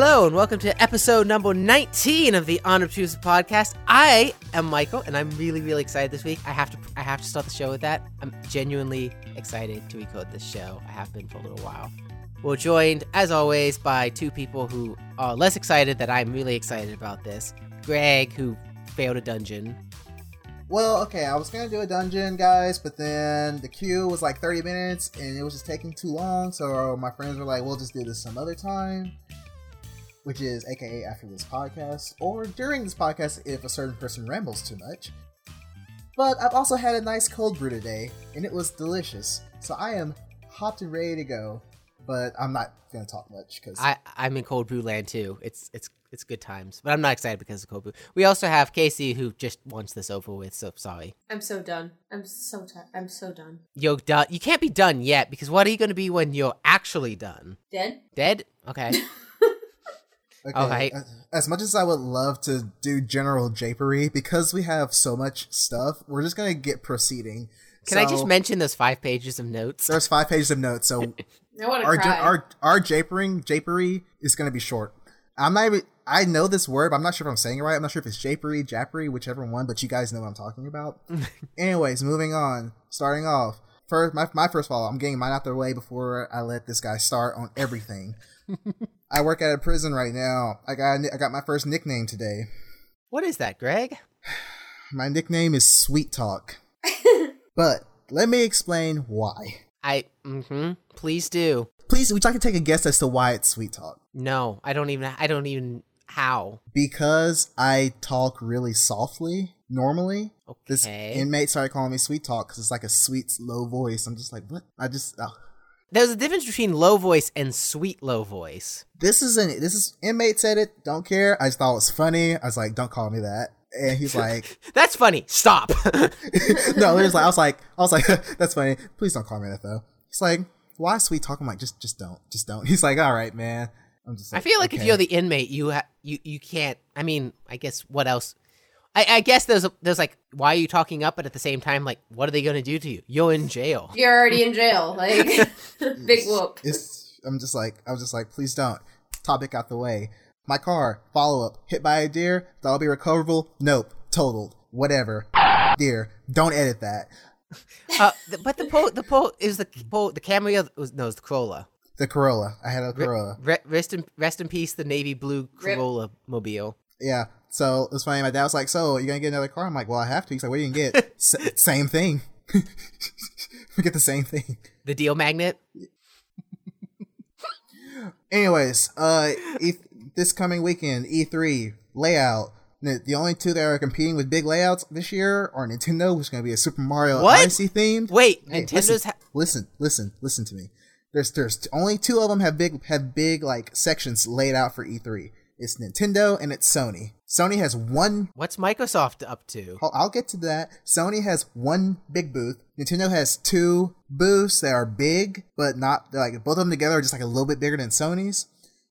Hello and welcome to episode number 19 of the Unobtrusive podcast. I am Michael and I'm really really excited this week. I have to I have to start the show with that. I'm genuinely excited to record this show. I have been for a little while. We're joined as always by two people who are less excited that I'm really excited about this. Greg who failed a dungeon. Well, okay, I was gonna do a dungeon, guys, but then the queue was like 30 minutes and it was just taking too long, so my friends were like, we'll just do this some other time which is aka after this podcast, or during this podcast if a certain person rambles too much. But I've also had a nice cold brew today, and it was delicious. So I am hopped and ready to go. But I'm not gonna talk much because I I'm in cold brew land too. It's it's it's good times, but I'm not excited because of cold brew. We also have Casey who just wants this over with. So sorry. I'm so done. I'm so t- I'm so done. You're done. You can't be done yet because what are you going to be when you're actually done? Dead? Dead? Okay. Okay. Okay. As much as I would love to do general japery, because we have so much stuff, we're just gonna get proceeding. Can I just mention those five pages of notes? There's five pages of notes, so I want to our, cry. ja- our our japering japery is gonna be short. I'm not even. I know this word, but I'm not sure if I'm saying it right. I'm not sure if it's japery, japery, whichever one. But you guys know what I'm talking about. Anyways, moving on. Starting off. First, my, my first follow. I'm getting mine out the way before I let this guy start on everything. I work at a prison right now. I got a I got my first nickname today. What is that, Greg? My nickname is Sweet Talk. but let me explain why. I mm-hmm. Please do. Please, would you like to take a guess as to why it's Sweet Talk? No, I don't even. I don't even. How? Because I talk really softly normally. This Okay. inmate started calling me Sweet Talk because it's like a sweet, low voice. I'm just like, what? I just, oh. There's a difference between low voice and sweet low voice. this is an this is inmate said it. Don't care. I just thought it was funny. I was like, don't call me that. And he's like, That's funny. Stop. no, was like I was like I was like that's funny. Please don't call me that though. He's like, why sweet talk? I'm like, just just don't, just don't. He's like, all right, man. I'm just. I feel like if you're the inmate, you ha- you you can't. I mean, I guess what else? I, I guess there's a, there's like why are you talking up, but at the same time, like what are they gonna do to you? You're in jail. You're already in jail. Like big whoop. it's I'm just like I was just like, please don't. Topic out the way. My car, follow up, hit by a deer, that'll be recoverable. Nope, totaled. Whatever. Deer. Don't edit that. Uh, th- but the po the po is the po the Camry was no, it's the Corolla. The Corolla. I had a Corolla. re- rest in rest in peace, the navy blue Rip. Corolla mobile. Yeah. So it's funny. My dad was like, "So you gonna get another car?" I'm like, "Well, I have to." He's like, "What are you gonna get?" S- same thing. we get the same thing. The deal magnet. Anyways, uh, e- this coming weekend, E3 layout. The only two that are competing with big layouts this year are Nintendo, which is going to be a Super Mario What? Odyssey themed. Wait, Hey, Nintendo's listen, ha- listen, listen, listen to me. There's there's only two of them have big have big like sections laid out for E3. It's Nintendo and it's Sony. Sony has one. what's Microsoft up to? I'll, I'll get to that. Sony has one big booth. Nintendo has two booths that are big, but not like both of them together are just like a little bit bigger than Sony's.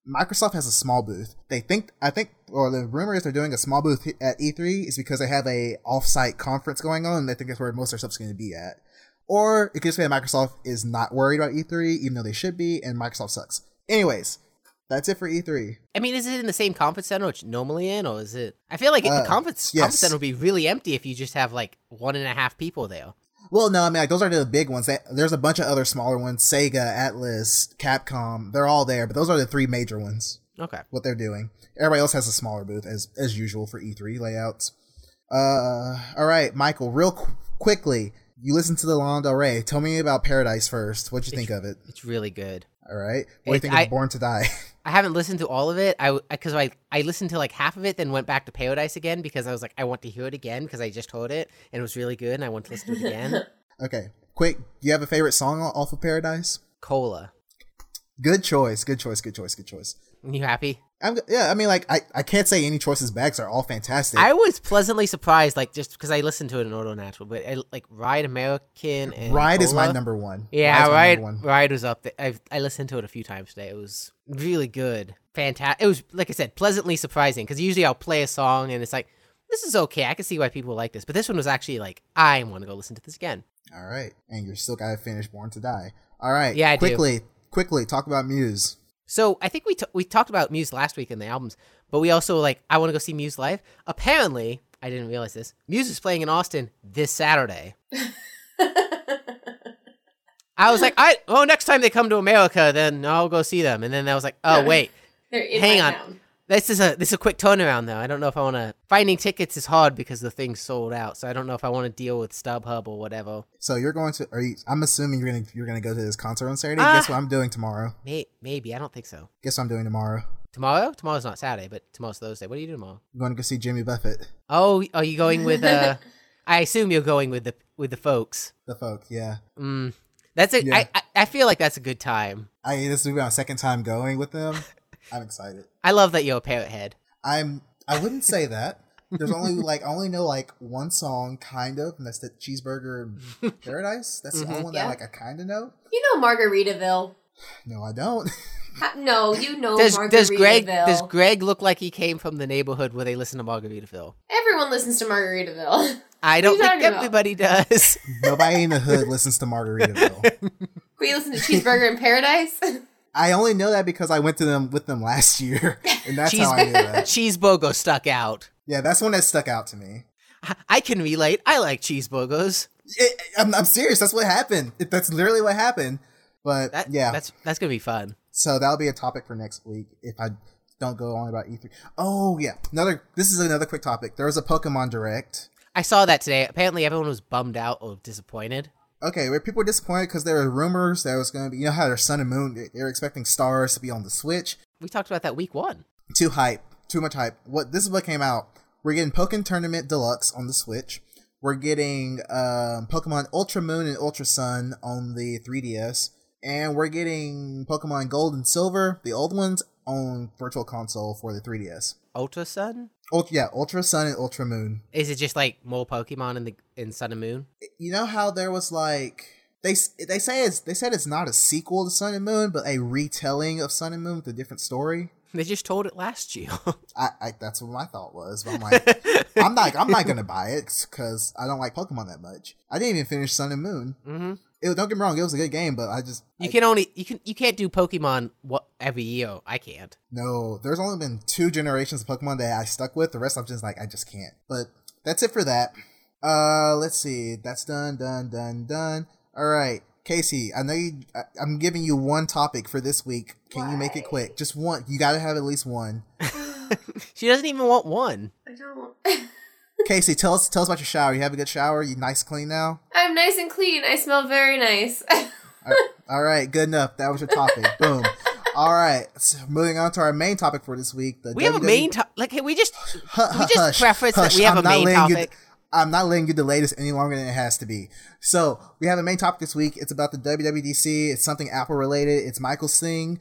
Microsoft has a small booth. They think I think or the rumor is they're doing a small booth at E3 is because they have a off-site conference going on and they think that's where most of their stuff's going to be at. Or it could just be that Microsoft is not worried about E3 even though they should be and Microsoft sucks. Anyways, that's it for E E3. I mean, is it in the same conference center it's normally in, or is it? I feel like Uh, the conference yes. conference center would be really empty if you just have like one and a half people there. Well, no, I mean like those are the big ones. They, there's a bunch of other smaller ones: Sega, Atlus, Capcom. They're all there, but those are the three major ones. Okay. What they're doing. Everybody else has a smaller booth as as usual for E3 layouts. Uh, all right, Michael. Real qu- quickly, you listened to the Lana Del Rey. Tell me about Paradise first. What'd you think of it? It's really good. All right. What do you think I- of Born to Die? I haven't listened to all of it. I because I I listened to like half of it, then went back to Paradise again because I was like I want to hear it again because I just heard it and it was really good and I want to listen to it again. okay, quick. Do you have a favorite song off of Paradise? Cola. Good choice. Good choice. Good choice. Good choice. You happy? I'm, yeah, I mean, like, I, I can't say any choices. 'cause They're all fantastic. I was pleasantly surprised, like just because I listened to it in Auto Natural, but I, like Ride American and Ride is my number one. Yeah, Ride's Ride one. Ride was up there. I I listened to it a few times today. It was really good, fantastic. It was like I said, pleasantly surprising because usually I'll play a song and it's like this is okay. I can see why people like this, but this one was actually like I want to go listen to this again. All right, and you're still gotta finish Born to Die. All right, Yeah, I do. quickly, quickly talk about Muse. So I think we t- we talked about Muse last week in the albums, but we also like I want to go see Muse live. Apparently, I didn't realize this. Muse is playing in Austin this Saturday. I was like, I oh next time they come to America, then I'll go see them. And then I was like, oh wait, Hang on. town. This is a this is a quick turnaround though. I don't know if I want to. Finding tickets is hard because the thing's sold out. So I don't know if I want to deal with StubHub or whatever. So you're going to? Are you? I'm assuming you're gonna you're gonna go to this concert on Saturday. Ah. Guess what I'm doing tomorrow? May- maybe I don't think so. Guess what I'm doing tomorrow? Tomorrow? Tomorrow's not Saturday, but tomorrow's Thursday. What are you doing tomorrow? I'm going to go see Jimmy Buffett. Oh, are you going with? uh I assume you're going with the with the folks. The folk, yeah. Mm, that's a. Yeah. I, I I feel like that's a good time. I this will be my second time going with them. I'm excited. I love that you're a parrot head. I'm. I wouldn't say that. There's only like I only know like one song, kind of, and that's the Cheeseburger in Paradise. That's the only mm-hmm. one Yeah. that like I kind of know. You know Margaritaville. No, I don't. No, you know Does Margaritaville. does Greg does Greg look like he came from the neighborhood where they listen to Margaritaville? Everyone listens to Margaritaville. I don't think talking about? everybody does. Nobody in the hood listens to Margaritaville. we listen to Cheeseburger in Paradise. I only know that because I went to them with them last year, and that's Cheese- how I knew that. Cheeseburger stuck out. Yeah, that's one that stuck out to me. I- I can relate. I like cheeseburgers. It, I'm, I'm serious. That's what happened. It, that's literally what happened. But That, yeah, that's that's gonna be fun. so that'll be a topic for next week if I don't go on about E3. Oh yeah, another. This is another quick topic. There was a Pokemon Direct. I saw that today. Apparently, everyone was bummed out or disappointed. Okay, where people were disappointed because there were rumors that it was going to be, you know, how there's Sun and Moon. They, they were expecting Stars to be on the Switch. We talked about that week one. Too hype, too much hype. What this is what came out. We're getting Pokkén Tournament Deluxe on the Switch. We're getting um, Pokemon Ultra Moon and Ultra Sun on the 3DS, and we're getting Pokemon Gold and Silver, the old ones, on Virtual Console for the 3DS. Ultra Sun? Ult- yeah, Ultra Sun and Ultra Moon. Is it just like more Pokemon in the in Sun and Moon? You know how there was like they they say it's they said it's not a sequel to Sun and Moon, but a retelling of Sun and Moon with a different story. They just told it last year. I, I that's what my thought was. But I'm like, I'm not I'm not gonna buy it because I don't like Pokemon that much. I didn't even finish Sun and Moon. hmm It, don't get me wrong, it was a good game, but I just You I- can only you can you can't do Pokemon what every year. I can't. no. There's only been two generations of Pokemon that I stuck with. The rest I'm just like I just can't. But that's it for that. Uh, let's see. That's done, done, done, done. All right, Casey. I know you. I, I'm giving you one topic for this week. Can you make it quick? Just one. You got to have at least one. She doesn't even want one. I don't. Casey, tell us tell us about your shower. You have a good shower. You nice clean now. I'm nice and clean. I smell very nice. All right, good enough. That was your topic. Boom. All right, so moving on to our main topic for this week. The We have a main to- like hey, we just we just hush, preface that we have I'm a not main topic. You, I'm not letting you delay this any longer than it has to be. So we have a main topic this week. It's about the WWDC. It's something Apple related. It's Michael's thing.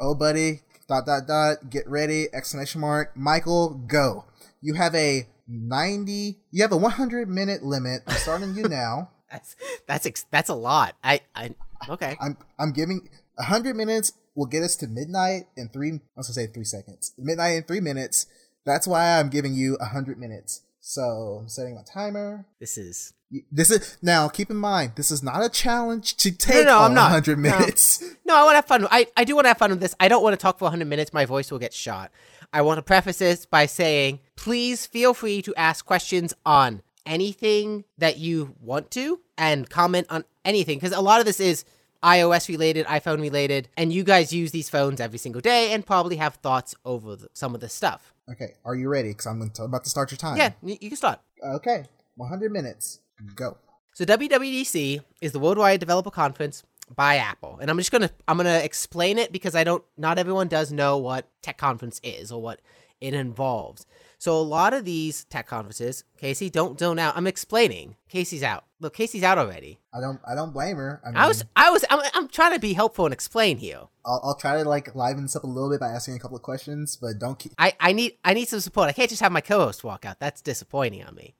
Oh, buddy. Dot dot dot. Get ready! Exclamation mark. Michael, go. You have a 90. You have a 100 minute limit. I'm starting you now. That's that's ex- that's a lot. I I okay. I'm I'm giving 100 minutes will get us to midnight in three. I was gonna say three seconds. Midnight in three minutes. That's why I'm giving you 100 minutes. So I'm setting my timer. This is This is now. Keep in mind, this is not a challenge to take no, all I'm not. 100 No. minutes. no. I want to have fun. I I do want to have fun with this. I don't want to talk for 100 minutes. My voice will get shot. I want to preface this by saying, please feel free to ask questions on anything that you want to and comment on anything because a lot of this is iOS related, iPhone related, and you guys use these phones every single day and probably have thoughts over the, some of this stuff. Okay, are you ready? Because I'm to, about to start your time. Yeah, you, you can start. Okay, 100 minutes. Go. So WWDC is the Worldwide Developer Conference by Apple, and I'm just gonna I'm gonna explain it because I don't not everyone does know what tech conference is or what it involves. So a lot of these tech conferences, Casey, don't zone out. I'm explaining. Casey's out. Look, Casey's out already. I don't. I don't blame her. I, mean, I was I was I'm, I'm trying to be helpful and explain here. I'll, I'll try to like liven this up a little bit by asking a couple of questions, but don't keep. I I need I need some support. I can't just have my co-host walk out. That's disappointing on me.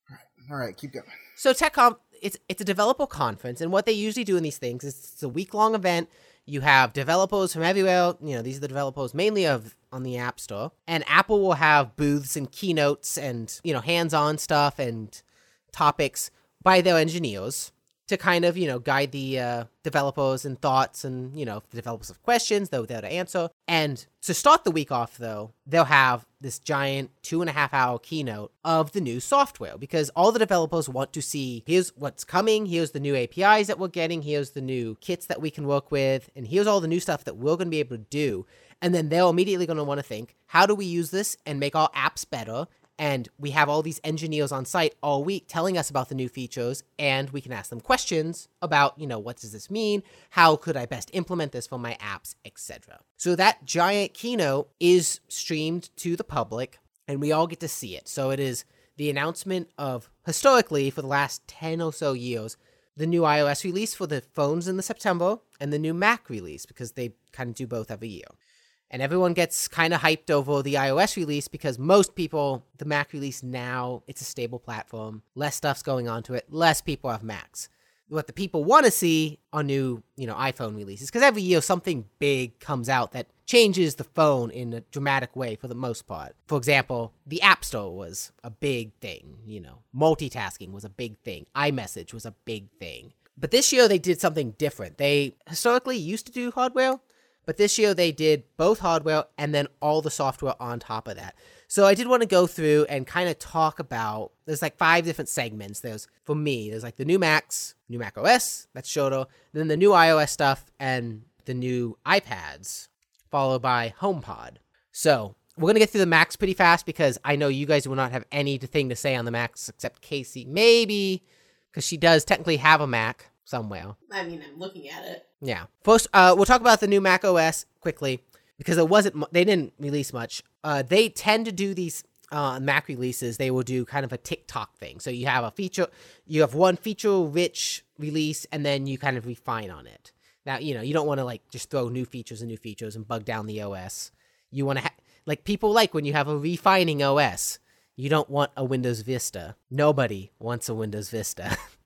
All right, keep going. So TechConf, it's it's a developer conference, and what they usually do in these things is it's a week long event. You have developers from everywhere. You know, these are the developers mainly of on the App Store, and Apple will have booths and keynotes and you know hands on stuff and topics by their engineers. To kind of, you know, guide the uh, developers and thoughts and, you know, the developers have questions, they'll there to answer. And to start the week off, though, they'll have this giant two and a half hour keynote of the new software because all the developers want to see here's what's coming, here's the new APIs that we're getting, here's the new kits that we can work with, and here's all the new stuff that we're going to be able to do. And then they're immediately going to want to think, how do we use this and make our apps better? And we have all these engineers on site all week telling us about the new features, and we can ask them questions about, you know, what does this mean? How could I best implement this for my apps, etc. So that giant keynote is streamed to the public, and we all get to see it. So it is the announcement of historically for the last 10 or so years the new iOS release for the phones in the September and the new Mac release because they kind of do both every year and everyone gets kind of hyped over the iOS release because most people, the Mac release now, it's a stable platform, less stuff's going on to it, less people have Macs. What the people want to see are new, you know, iPhone releases because every year something big comes out that changes the phone in a dramatic way for the most part. For example, the App Store was a big thing, you know, multitasking was a big thing, iMessage was a big thing. But this year they did something different. They historically used to do hardware, but this year they did both hardware and then all the software on top of that. So I did want to go through and kind of talk about there's like five different segments. There's for me, there's like the new Macs, new Mac OS, that's Shoto, then the new iOS stuff and the new iPads, followed by HomePod. So we're gonna get through the Macs pretty fast because I know you guys will not have anything to say on the Macs except Casey, maybe because she does technically have a Mac somewhere. I mean, I'm looking at it. Yeah. First, uh, we'll talk about the new Mac OS quickly because it wasn't. They didn't release much. Uh, they tend to do these uh, Mac releases. They will do kind of a tick-tock thing. So you have a feature, you have one feature-rich release, and then you kind of refine on it. Now, you know, you don't want to like just throw new features and new features and bug down the OS. You want to ha- like people like when you have a refining OS. You don't want a Windows Vista. Nobody wants a Windows Vista.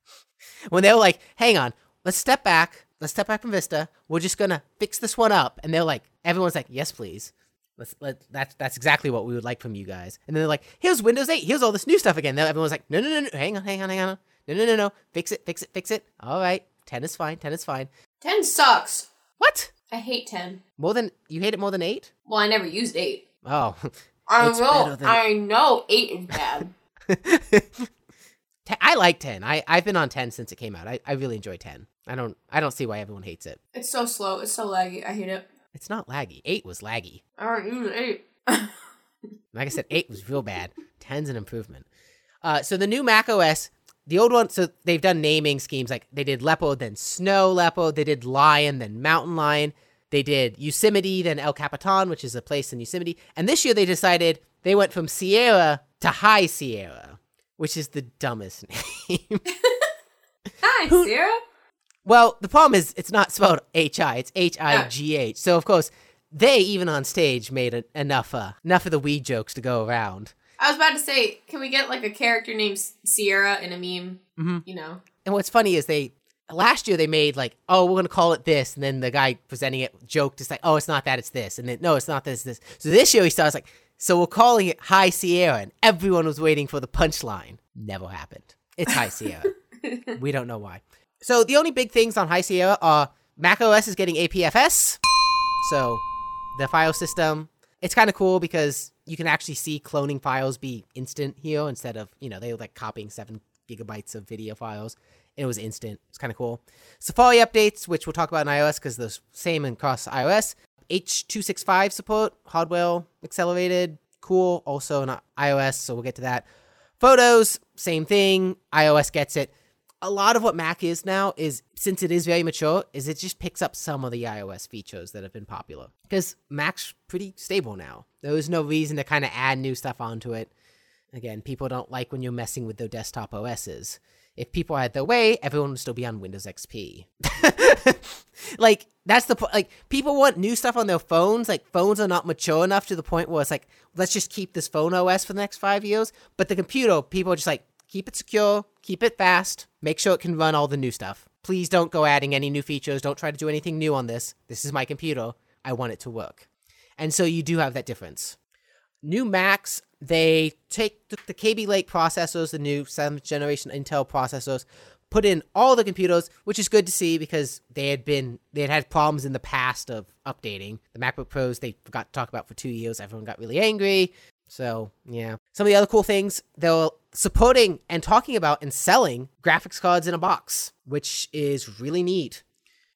when they were like, hang on, let's step back. Let's step back from Vista. We're just gonna fix this one up. And they're like, everyone's like, yes, please. Let's let that's that's exactly what we would like from you guys. And then they're like, here's Windows 8. Here's all this new stuff again. Then everyone's like, no, no, no, no, hang on, hang on, hang on. No, no, no, no. Fix it, fix it, fix it. All right. 10 is fine. 10 is fine. 10 sucks. What? I hate 10. More than you hate it more than 8? Well, I never used 8. Oh. I know. than- I know 8 is bad. I like 10. I I've been on 10 since it came out. I, I really enjoy 10. I don't I don't see why everyone hates it. it's so slow. It's so laggy. I hate it. It's not laggy. 8 was laggy. I don't use 8. Like I said, eight was real bad. Ten's an improvement. Uh, so the new Mac OS, the old one, so they've done naming schemes like they did Leopard, then snow Leopard, they did lion, then mountain lion, they did Yosemite, then El Capitan, which is a place in Yosemite, and this year they decided they went from Sierra to High Sierra, which is the dumbest name. Hi, Sarah. well, the problem is it's not spelled H I, it's H I G H. So of course they even on stage made a, enough uh, enough of the weed jokes to go around. I was about to say, can we get like a character named Sierra in a meme? Mhm. You know? And what's funny is they last year they made like, oh, we're gonna call it this, and then the guy presenting it joked, it's like, oh, it's not that, it's this, and then no, it's not this, this. So this year he starts like, so we're calling it High Sierra, and everyone was waiting for the punchline. Never happened. It's High Sierra. we don't know why. So the only big things on High Sierra are Mac OS is getting APFS, so the file system. It's kind of cool because you can actually see cloning files be instant here instead of you know they were like copying seven gigabytes of video files. It was instant. It's kind of cool. Safari updates, which we'll talk about in iOS because the same across iOS. H265 support, hardware accelerated, cool. Also in iOS, so we'll get to that. Photos, same thing. iOS gets it. A lot of what Mac is now is since it is very mature, is it just picks up some of the iOS features that have been popular. Because Mac's pretty stable now. There is no reason to kind of add new stuff onto it. Again, people don't like when you're messing with their desktop OSs. If people had their way, everyone would still be on Windows XP. like that's the point. like people want new stuff on their phones. Like phones are not mature enough to the point where it's like let's just keep this phone OS for the next five years. But the computer, people are just like keep it secure, keep it fast, make sure it can run all the new stuff. Please don't go adding any new features. Don't try to do anything new on this. This is my computer. I want it to work. And so you do have that difference. New Macs, they take the, Kaby Lake processors, the new seventh generation Intel processors, put in all the computers, which is good to see because they had been they had had problems in the past of updating the MacBook Pros. They forgot to talk about for two years. Everyone got really angry. So yeah, some of the other cool things they're supporting and talking about and selling graphics cards in a box, which is really neat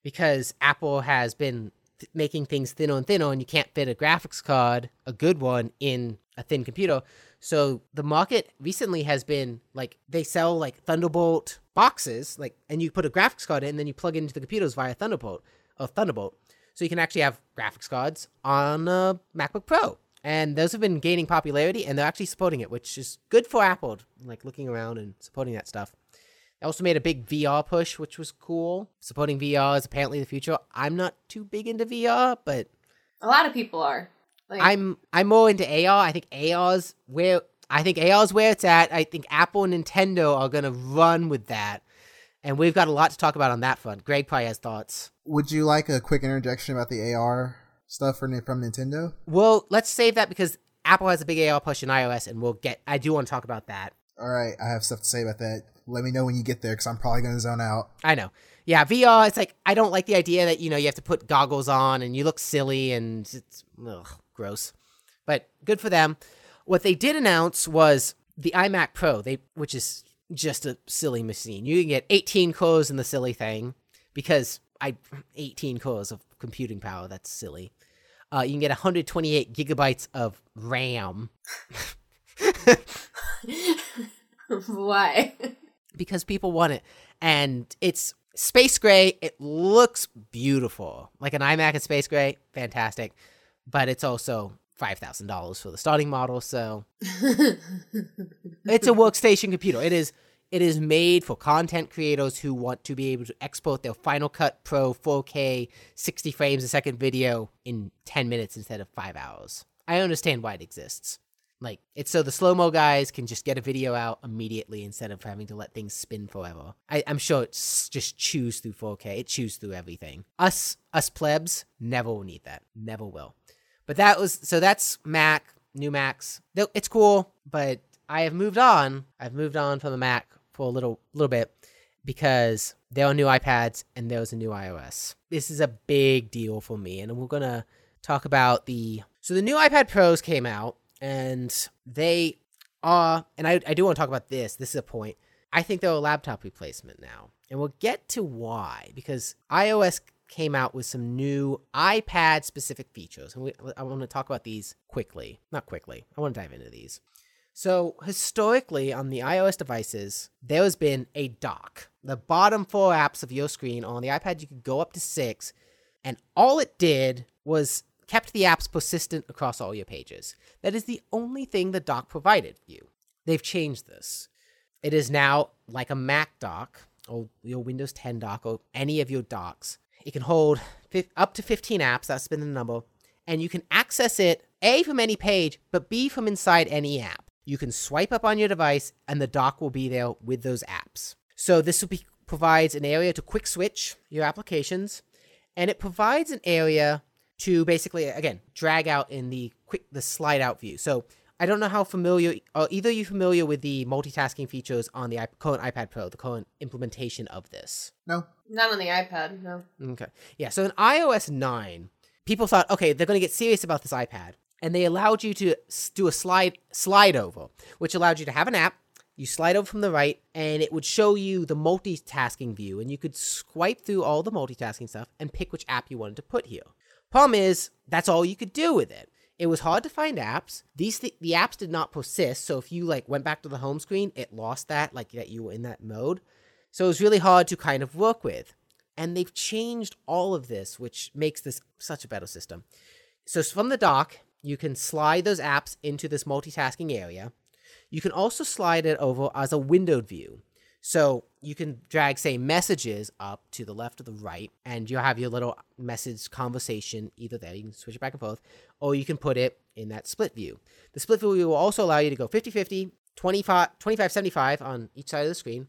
because Apple has been making things thinner and thinner, and you can't fit a graphics card, a good one, in a thin computer. So the market recently has been like they sell like Thunderbolt boxes, like, and you put a graphics card in, and then you plug it into the computers via Thunderbolt or Thunderbolt. So you can actually have graphics cards on a MacBook Pro. And those have been gaining popularity, and they're actually supporting it, which is good for Apple, like looking around and supporting that stuff. They also made a big VR push, which was cool. Supporting VR is apparently the future. I'm not too big into VR, but A lot of people are. Like, I'm I'm more into AR. I think AR's where I think AR's where it's at. I think Apple and Nintendo are gonna run with that, and we've got a lot to talk about on that front. Greg probably has thoughts. Would you like a quick interjection about the AR stuff from from Nintendo? Well, let's save that because Apple has a big AR push in iOS, and we'll get. I do want to talk about that. All right, I have stuff to say about that. Let me know when you get there because I'm probably going to zone out. I know. Yeah, VR. It's like I don't like the idea that you know you have to put goggles on and you look silly and it's ugh, gross. But good for them. What they did announce was the iMac Pro. They which is just a silly machine. You can get 18 cores in the silly thing because I 18 cores of computing power. That's silly. Uh, you can get 128 gigabytes of RAM why? because people want it. And it's space gray. It looks beautiful. Like an iMac in space gray, fantastic. But it's also $5,000 for the starting model. So it's a workstation computer. It is it is made for content creators who want to be able to export their Final Cut Pro 4K 60 frames a second video in 10 minutes instead of 5 hours. I understand why it exists. Like it's so the slow mo guys can just get a video out immediately instead of having to let things spin forever. I, I'm sure it's just chews through 4K. It chews through everything. Us us plebs never will need that. Never will. But that was so that's Mac, new Macs. It's cool, but I have moved on. I've moved on from the Mac for a little little bit because there are new iPads and there was a new iOS. This is a big deal for me, and we're gonna talk about the so the new iPad Pros came out and they are and I, I do want to talk about this. This is a point. I think they're a laptop replacement now. And we'll get to why because iOS came out with some new iPad specific features. And we, I want to talk about these quickly. Not quickly. I want to dive into these. So, historically, on the iOS devices, there has been a dock. The bottom four apps of your screen on the iPad, you could go up to six, and all it did was kept the apps persistent across all your pages. That is the only thing the dock provided you. They've changed this. It is now like a Mac dock, or your Windows 10 dock, or any of your docks. It can hold fif- up to 15 apps, that's been the number, and you can access it A from any page, but B from inside any app. You can swipe up on your device, and the dock will be there with those apps. So this will be, provides an area to quick switch your applications, and it provides an area to basically again drag out in the quick the slide out view. So I don't know how familiar, or either you familiar with the multitasking features on the iP- current iPad Pro, the current implementation of this. No, Not on the iPad, no. Okay. Yeah. So in iOS 9, people thought, okay, they're going to get serious about this iPad. And they allowed you to do a slide slide over, which allowed you to have an app. You slide over from the right, and it would show you the multitasking view, and you could swipe through all the multitasking stuff and pick which app you wanted to put here. Problem is, that's all you could do with it. It was hard to find apps. These th- the apps did not persist, so if you like went back to the home screen, it lost that, like that you were in that mode. So it was really hard to kind of work with. And they've changed all of this, which makes this such a better system. So from the dock, you can slide those apps into this multitasking area. You can also slide it over as a windowed view. So you can drag, say, messages up to the left or the right, and you'll have your little message conversation either there. You can switch it back and forth, or you can put it in that split view. The split view will also allow you to go 50 50, 25 25 75 on each side of the screen,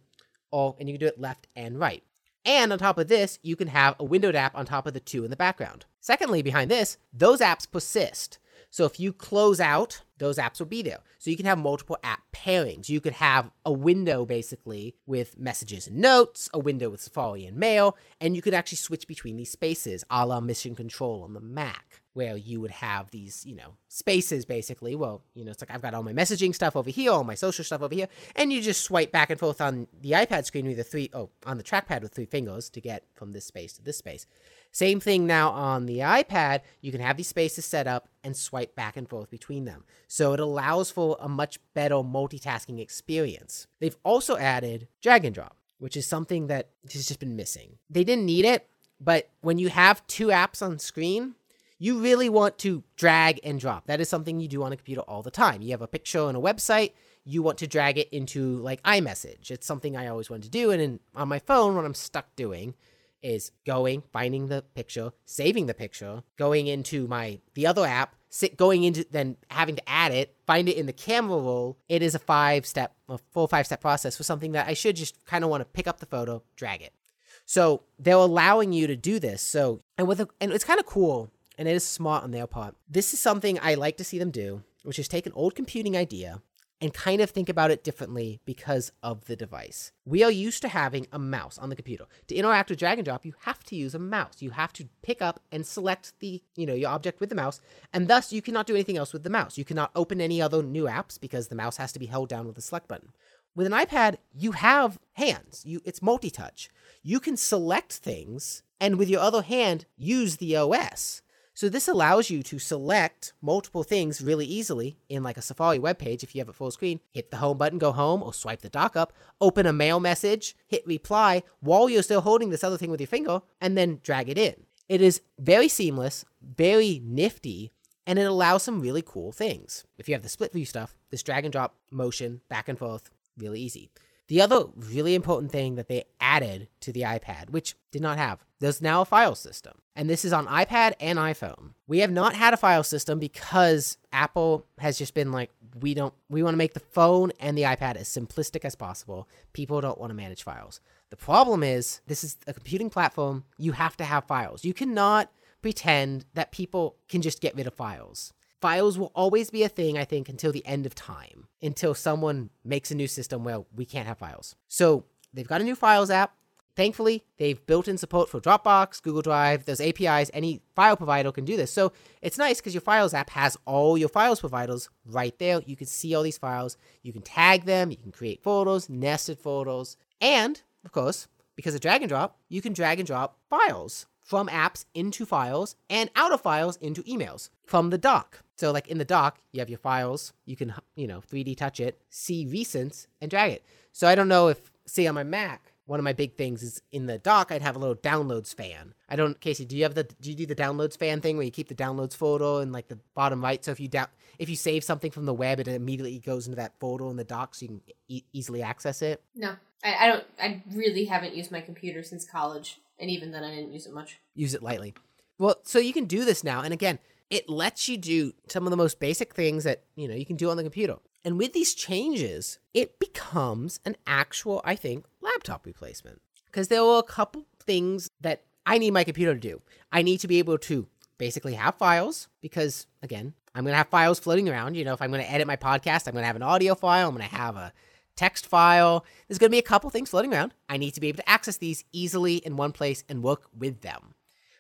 or and you can do it left and right. And on top of this, you can have a windowed app on top of the two in the background. Secondly, behind this, those apps persist. So if you close out, those apps will be there. So you can have multiple app pairings. You could have a window basically with messages and notes, a window with Safari and Mail, and you could actually switch between these spaces, a la Mission Control on the Mac, where you would have these, you know, spaces basically. Well, you know, it's like I've got all my messaging stuff over here, all my social stuff over here, and you just swipe back and forth on the iPad screen with the three, oh, on the trackpad with three fingers to get from this space to this space. Same thing now on the iPad. You can have these spaces set up and swipe back and forth between them. So it allows for a much better multitasking experience. They've also added drag and drop, which is something that has just been missing. They didn't need it, but when you have two apps on screen, you really want to drag and drop. That is something you do on a computer all the time. You have a picture on a website, you want to drag it into like iMessage. It's something I always want to do. And in, on my phone, what I'm stuck doing is going, finding the picture, saving the picture, going into my the other app, sit, going into then having to add it, find it in the camera roll. It is a five step, a full five step process for something that I should just kind of want to pick up the photo, drag it. So they're allowing you to do this. So and with a, and it's kind of cool and it is smart on their part. This is something I like to see them do, which is take an old computing idea and kind of think about it differently because of the device. We are used to having a mouse on the computer. To interact with drag and drop, you have to use a mouse. You have to pick up and select the, you know, your object with the mouse, and thus you cannot do anything else with the mouse. You cannot open any other new apps because the mouse has to be held down with the select button. With an iPad, you have hands. You it's multi-touch. You can select things and with your other hand use the OS. So this allows you to select multiple things really easily in like a Safari web page if you have it full screen. Hit the home button, go home, or swipe the dock up, open a mail message, hit reply while you're still holding this other thing with your finger, and then drag it in. It is very seamless, very nifty, and it allows some really cool things. If you have the split view stuff, this drag and drop motion back and forth, really easy. The other really important thing that they added to the iPad, which did not have, there's now a file system. And this is on iPad and iPhone. We have not had a file system because Apple has just been like, we don't, we want to make the phone and the iPad as simplistic as possible. People don't want to manage files. The problem is, this is a computing platform. You have to have files. You cannot pretend that people can just get rid of files files will always be a thing, I think, until the end of time, until someone makes a new system where we can't have files. So they've got a new files app. Thankfully, they've built in support for Dropbox, Google Drive, those APIs, any file provider can do this. So it's nice because your Files app has all your files providers right there. You can see all these files. You can tag them, you can create photos, nested photos, and of course, because of drag and drop, you can drag and drop files from apps into files and out of files into emails from the dock. So like in the dock, you have your files, you can, you know, 3D touch it, see recents and drag it. So I don't know if, say on my Mac, one of my big things is in the dock, I'd have a little downloads fan. I don't, Casey, do you have the, do you do the downloads fan thing where you keep the downloads photo in like the bottom right? So if you down, if you save something from the web, it immediately goes into that photo in the dock so you can e- easily access it. No, I, I don't, I really haven't used my computer since college. And even then I didn't use it much. Use it lightly. Well, so you can do this now. And again, it lets you do some of the most basic things that you know you can do on the computer. And with these changes it becomes an actual i think laptop replacement. Because there are a couple things that i need my computer to do. I need to be able to basically have files because again i'm going to have files floating around. You know if i'm going to edit my podcast i'm going to have an audio file i'm going to have a text file. There's going to be a couple things floating around. I need to be able to access these easily in one place and work with them.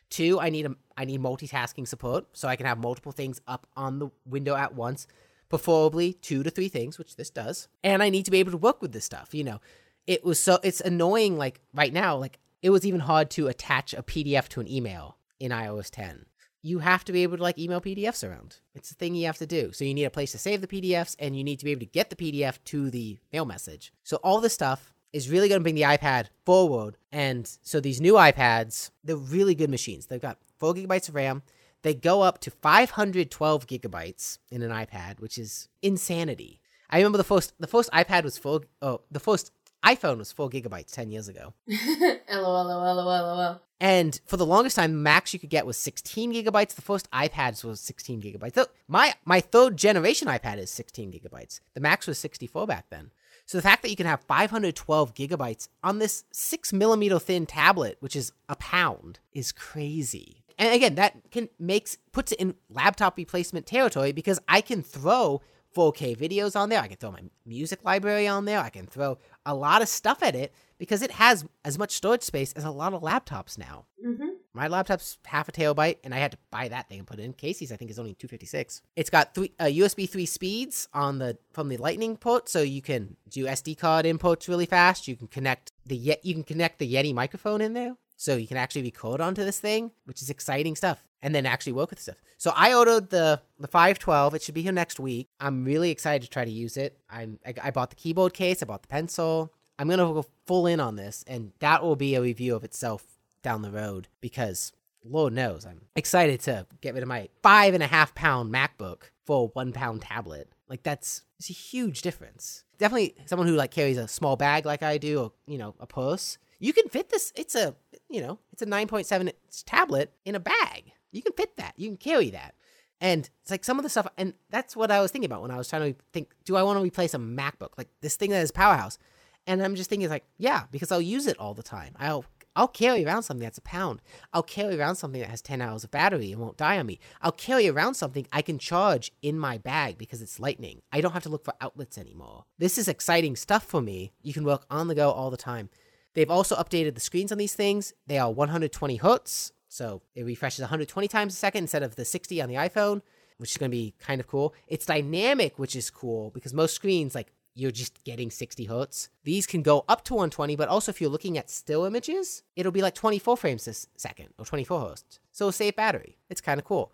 Two, I need a I need multitasking support so I can have multiple things up on the window at once, preferably two to three things, which this does. And I need to be able to work with this stuff. You know, it was so it's annoying. Like right now, like it was even hard to attach a PDF to an email in iOS 10. You have to be able to like email PDFs around. It's a thing you have to do. So you need a place to save the PDFs and you need to be able to get the PDF to the mail message. So all this stuff is really going to bring the iPad forward. And so these new iPads, they're really good machines. They've got four gigabytes of RAM. They go up to 512 gigabytes in an iPad, which is insanity. I remember the first the first iPad was four. Oh, the first iPhone was four gigabytes ten years ago. LOL, LOL, LOL, LOL. And for the longest time, max you could get was 16 gigabytes. The first iPads was 16 gigabytes. My my third generation iPad is 16 gigabytes. The max was 64 back then. So the fact that you can have 512 gigabytes on this six millimeter thin tablet, which is a pound, is crazy. and again, that can makes puts it in laptop replacement territory because I can throw 4K videos on there. I can throw my music library on there. I can throw a lot of stuff at it because it has as much storage space as a lot of laptops now. Mm-hmm. My laptop's half a terabyte, and I had to buy that thing and put it in. Casey's, I think, is only 256. It's got three uh, USB 3 speeds on the from the Lightning port, so you can do SD card inputs really fast. You can connect the Yet you can connect the Yeti microphone in there, so you can actually record onto this thing, which is exciting stuff. And then actually work with stuff. So I ordered the the 512. It should be here next week. I'm really excited to try to use it. I'm I, I bought the keyboard case. I bought the pencil. I'm gonna go full in on this, and that will be a review of itself down the road because Lord knows I'm excited to get rid of my five and a half pound MacBook for a one pound tablet. Like that's it's a huge difference. Definitely someone who like carries a small bag like I do, or you know, a purse. You can fit this. It's a you know, it's a 9.7 inch tablet in a bag. You can fit that. You can carry that. And it's like some of the stuff, and that's what I was thinking about when I was trying to think, do I want to replace a MacBook? Like this thing that is powerhouse. And I'm just thinking like, yeah, because I'll use it all the time. I'll I'll carry around something that's a pound. I'll carry around something that has 10 hours of battery and won't die on me. I'll carry around something I can charge in my bag because it's lightning. I don't have to look for outlets anymore. This is exciting stuff for me. You can work on the go all the time. They've also updated the screens on these things. They are 120 hertz, so it refreshes 120 times a second instead of the 60 on the iPhone, which is going to be kind of cool. It's dynamic, which is cool because most screens, like you're just getting 60 hertz. These can go up to 120, but also if you're looking at still images, it'll be like 24 frames a second or 24 hertz. So save battery. It's kind of cool.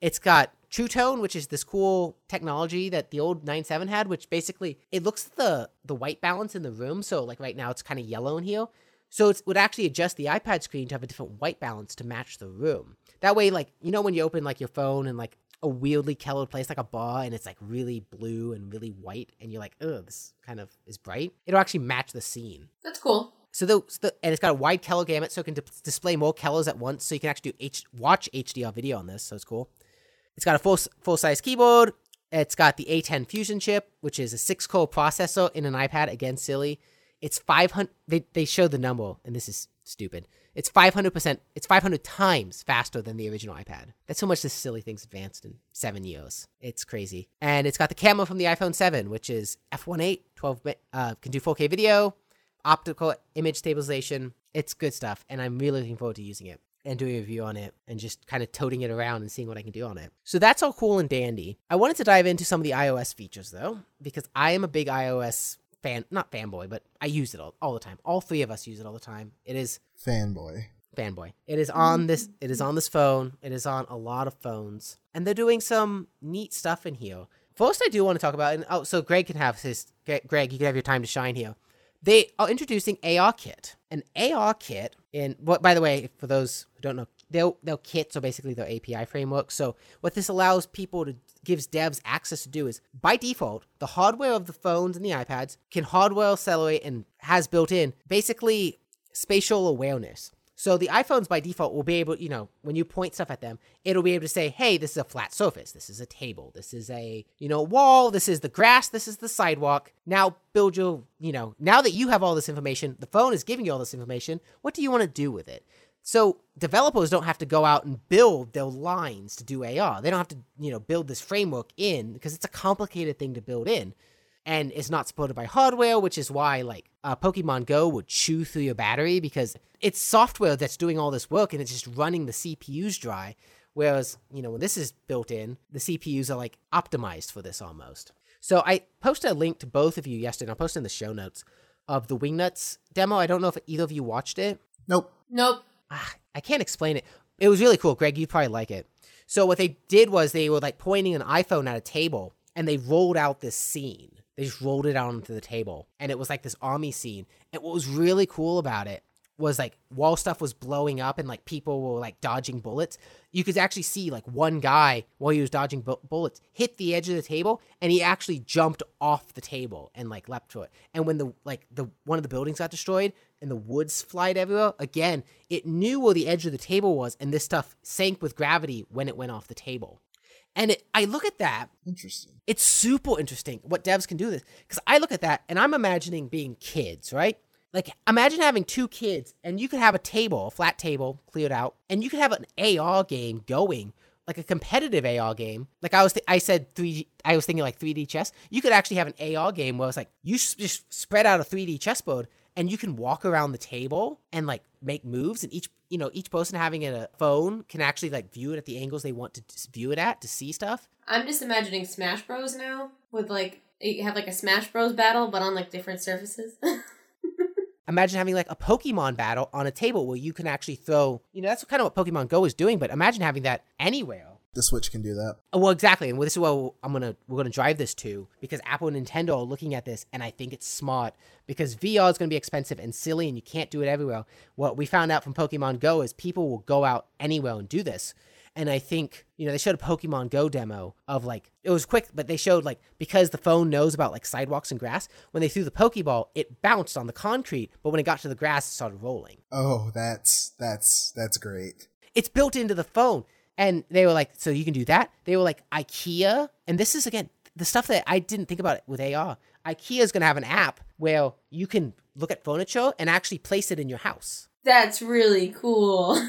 It's got True Tone, which is this cool technology that the old 9.7 had, which basically it looks at the the white balance in the room. So like right now it's kind of yellow in here. So it would actually adjust the iPad screen to have a different white balance to match the room. That way, like you know when you open like your phone and like a weirdly colored place like a bar and it's like really blue and really white and you're like, oh, this kind of is bright. It'll actually match the scene. That's cool. So the, the and it's got a wide color gamut, so it can di- display more colors at once. So you can actually do H- watch HDR video on this. So it's cool. It's got a full full size keyboard. It's got the A10 Fusion chip, which is a six core processor in an iPad. Again, silly. It's 500. They they show the number, and this is stupid. It's 500%, it's 500 times faster than the original iPad. That's how much this silly thing's advanced in seven years. It's crazy. And it's got the camera from the iPhone 7, which is f1.8, 12 bit, uh, can do 4K video, optical image stabilization. It's good stuff. And I'm really looking forward to using it and doing a review on it and just kind of toting it around and seeing what I can do on it. So that's all cool and dandy. I wanted to dive into some of the iOS features though, because I am a big iOS fan, not fanboy, but I use it all, all the time. All three of us use it all the time. It is Fanboy. fanboy. It is on this. It is on this phone. It is on a lot of phones, and they're doing some neat stuff in here. First, I do want to talk about, and oh, so Greg can have his. Greg, you can have your time to shine here. They are introducing AR Kit, an AR kit. In what, by the way, for those who don't know, they'll they'll kit so basically their API framework. So what this allows people to gives devs access to do is by default, the hardware of the phones and the iPads can hardware accelerate and has built in basically spatial awareness. So the iPhones by default will be able, you know, when you point stuff at them, it'll be able to say, "Hey, this is a flat surface. This is a table. This is a, you know, wall. This is the grass. This is the sidewalk." Now build your, you know, now that you have all this information, the phone is giving you all this information. What do you want to do with it? So developers don't have to go out and build their lines to do AR. They don't have to, you know, build this framework in because it's a complicated thing to build in. And it's not supported by hardware, which is why like uh, Pokemon Go would chew through your battery because it's software that's doing all this work and it's just running the CPUs dry. Whereas, you know, when this is built in, the CPUs are like optimized for this almost. So I posted a link to both of you yesterday. I'll post in the show notes of the Wingnuts demo. I don't know if either of you watched it Nope. Nope. Ah, I can't explain it. It was really cool, Greg. You'd probably like it. So what they did was they were like pointing an iPhone at a table, and they rolled out this scene. They just rolled it out onto the table, and it was like this army scene. And what was really cool about it was like while stuff was blowing up and like people were like dodging bullets, you could actually see like one guy while he was dodging bu- bullets hit the edge of the table, and he actually jumped off the table and like leapt to it. And when the like the one of the buildings got destroyed and the woods flied everywhere, again it knew where the edge of the table was, and this stuff sank with gravity when it went off the table. And it, I look at that Interesting. it's super interesting what devs can do this because I look at that and I'm imagining being kids, right? like imagine having two kids and you could have a table, a flat table cleared out, and you could have an AR game going, like a competitive AR game. Like I was, th- I said three. I was thinking like 3D chess. You could actually have an AR game where it's like you just spread out a 3D chessboard and you can walk around the table and like make moves and each you know each person having a phone can actually like view it at the angles they want to view it at to see stuff I'm just imagining Smash Bros now with like you have like a Smash Bros battle, but on like different surfaces. imagine having like a pokemon battle on a table where you can actually throw you know that's kind of what pokemon go is doing but imagine having that anywhere The Switch can do that. Well, exactly, and this is what I'm gonna we're gonna drive this to because Apple and Nintendo are looking at this, and I think it's smart because VR is gonna be expensive and silly, and you can't do it everywhere. What we found out from Pokemon Go is people will go out anywhere and do this, and I think you know they showed a Pokemon Go demo of like it was quick, but they showed like because the phone knows about like sidewalks and grass, when they threw the Pokeball, it bounced on the concrete, but when it got to the grass, it started rolling Oh, that's that's that's great. it's built into the phone. And they were like, so you can do that? They were like, IKEA. And this is, again, the stuff that I didn't think about with AR. IKEA is going to have an app where you can look at furniture and actually place it in your house. That's really cool.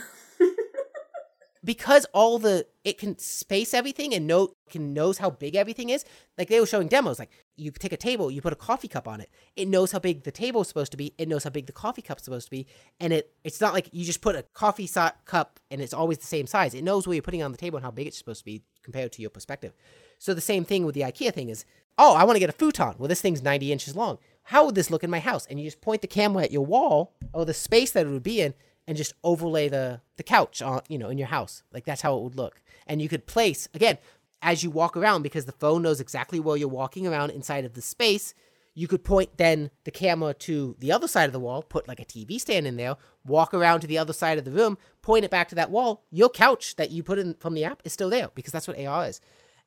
Because all the, it can space everything and know, can knows how big everything is. Like they were showing demos, like you take a table, you put a coffee cup on it. It knows how big the table is supposed to be. It knows how big the coffee cup's supposed to be. And it, it's not like you just put a coffee so- cup and it's always the same size. It knows where you're putting on the table and how big it's supposed to be compared to your perspective. So the same thing with the IKEA thing is, oh, I want to get a futon. Well, this thing's 90 inches long. How would this look in my house? And you just point the camera at your wall or the space that it would be in and just overlay the, the couch on, you know, in your house. Like that's how it would look. And you could place, again, as you walk around, because the phone knows exactly where you're walking around inside of the space, you could point then the camera to the other side of the wall, put like a TV stand in there, walk around to the other side of the room, point it back to that wall. Your couch that you put in from the app is still there because that's what AR is.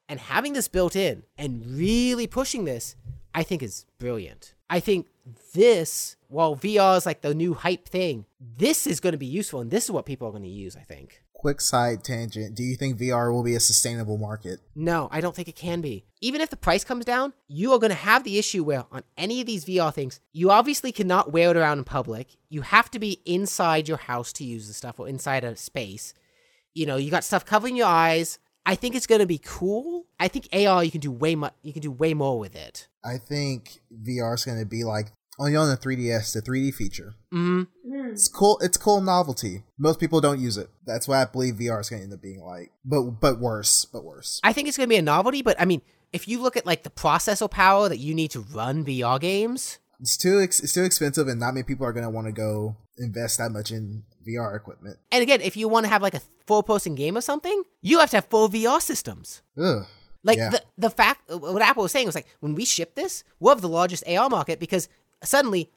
And having this built in and really pushing this, I think is brilliant. I think this, while VR is like the new hype thing, this is going to be useful and this is what people are going to use, I think. Quick side tangent. Do you think VR will be a sustainable market? No, I don't think it can be. Even if the price comes down, you are going to have the issue where on any of these VR things, you obviously cannot wear it around in public. You have to be inside your house to use the stuff or inside a space. You know, you got stuff covering your eyes. I think it's going to be cool. I think AR you can do way much you can do way more with it. I think VR is going to be like only on the 3DS, the 3D feature. Mhm. Hmm. It's cool. It's cool novelty. Most people don't use it. That's what I believe VR is going to end up being like. But but worse. But worse. I think it's going to be a novelty, but I mean, if you look at like the processor power that you need to run VR games, It's too ex- it's too expensive, and not many people are going to want to go invest that much in VR equipment. and again, if you want to have like a full person game or something, you have to have full VR systems. Ugh. Like Yeah. the the fact what Apple was saying was like when we ship this, we'll have the largest AR market because suddenly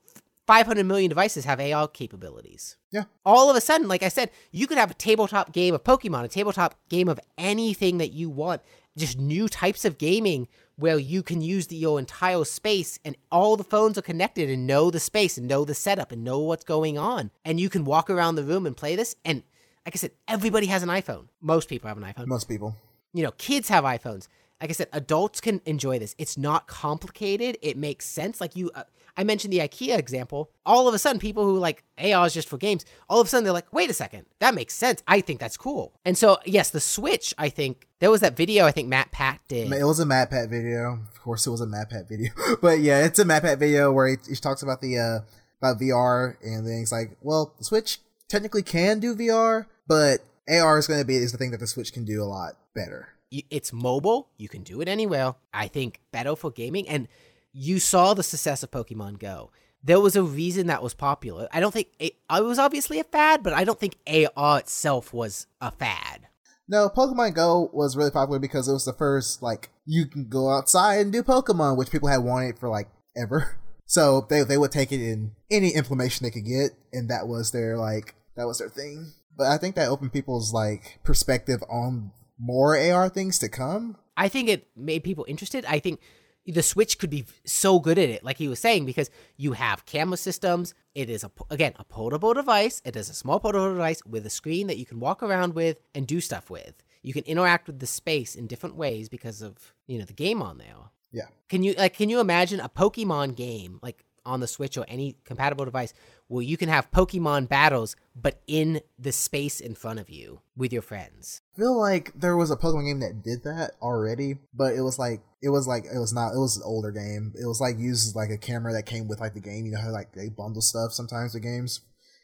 500 million devices have AR capabilities. Yeah. All of a sudden, like I said, you could have a tabletop game of Pokemon, a tabletop game of anything that you want, just new types of gaming where you can use the, your entire space and all the phones are connected and know the space and know the setup and know what's going on. And you can walk around the room and play this. And like I said, everybody has an iPhone. Most people have an iPhone Most people. you know, kids have iPhones. Like I said, adults can enjoy this. It's not complicated. It makes sense. Like you, uh, I mentioned the IKEA example. All of a sudden, people who like AR is just for games, all of a sudden they're like, wait a second, that makes sense. I think that's cool. And so, yes, the Switch, I think, there was that video I think MatPat did. It was a MatPat video. Of course, it was a MatPat video. but yeah, it's a MatPat video where he, he talks about the uh, about VR and then he's like, well, the Switch technically can do VR, but AR is going to be is the thing that the Switch can do a lot better. It's mobile. You can do it anywhere. I think better for gaming. And you saw the success of Pokemon Go. There was a reason that was popular. I don't think it, it was obviously a fad, but I don't think AR itself was a fad. No, Pokemon Go was really popular because it was the first like you can go outside and do Pokemon, which people had wanted for like ever. So they they would take it in any information they could get, and that was their like that was their thing. But I think that opened people's like perspective on more AR things to come. I think it made people interested. I think the Switch could be so good at it, like he was saying, because you have camera systems. It is a again a portable device. It is a small portable device with a screen that you can walk around with and do stuff with. You can interact with the space in different ways because of you know the game on there. Yeah. Can you like can you imagine a Pokemon game like on the Switch or any compatible device where you can have Pokemon battles, but in the space in front of you with your friends. I feel like there was a Pokemon game that did that already, but it was like it was like it was not it was an older game. It was like uses like a camera that came with like the game. You know how like they bundle stuff sometimes with games.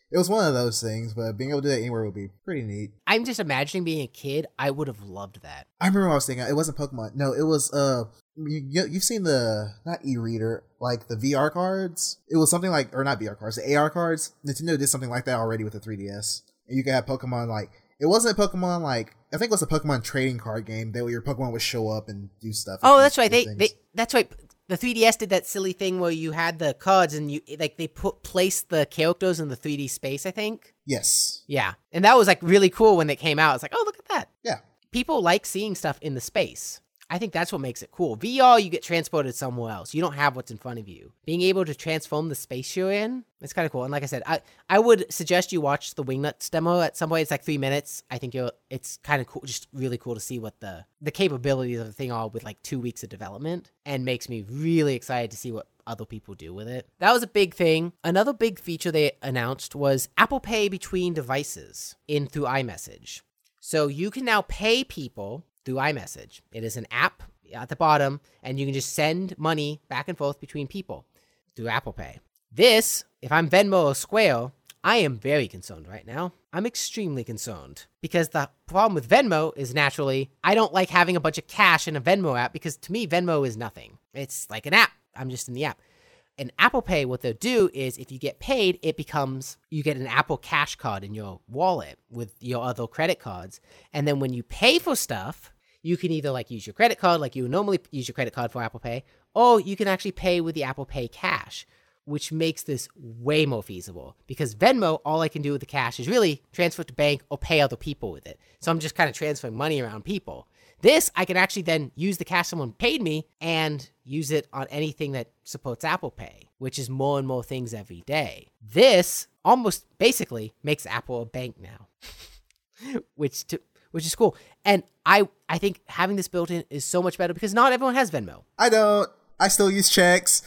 It was one of those things, but being able to do that anywhere would be pretty neat. I'm just imagining being a kid. I would have loved that. I remember what I was thinking. It wasn't Pokemon. No, it was uh you, you- you've seen the not e-reader like the VR cards. It was something like or not VR cards, the AR cards. Nintendo did something like that already with the 3DS. And you could have Pokemon like it wasn't Pokemon like I think it was a Pokemon trading card game that your Pokemon would show up and do stuff. Oh, that's right. They, things. they that's right. The 3DS did that silly thing where you had the cards and you like they put placed the characters in the 3D space. I think. yes, Yeah, and that was like really cool when it came out. It's like, oh, look at that. yeah. People like seeing stuff in the space. I think that's what makes it cool. VR, you get transported somewhere else. You don't have what's in front of you. Being able to transform the space you're in, it's kind of cool. And like I said, I, I would suggest you watch the Wingnuts demo at some point. It's like three minutes. I think you'll, it's kind of cool, just really cool to see what the the capabilities of the thing are with like two weeks of development, and makes me really excited to see what other people do with it. That was a big thing. Another big feature they announced was Apple Pay between devices in through iMessage. So you can now pay people through iMessage. It is an app at the bottom, and you can just send money back and forth between people through Apple Pay. This, if I'm Venmo or Square, I am very concerned right now. I'm extremely concerned because the problem with Venmo is naturally I don't like having a bunch of cash in a Venmo app because to me, Venmo is nothing. It's like an app. I'm just in the app. And Apple Pay, what they'll do is if you get paid, it becomes you get an Apple Cash card in your wallet with your other credit cards. And then when you pay for stuff, you can either like use your credit card, like you normally use your credit card for Apple Pay, or you can actually pay with the Apple Pay cash, which makes this way more feasible. Because Venmo, all I can do with the cash is really transfer it to bank or pay other people with it. So I'm just kind of transferring money around people. This, I can actually then use the cash someone paid me and use it on anything that supports Apple Pay, which is more and more things every day. This almost basically makes Apple a bank now, which to, which is cool. And I I think having this built in is so much better because not everyone has Venmo. I don't. I still use checks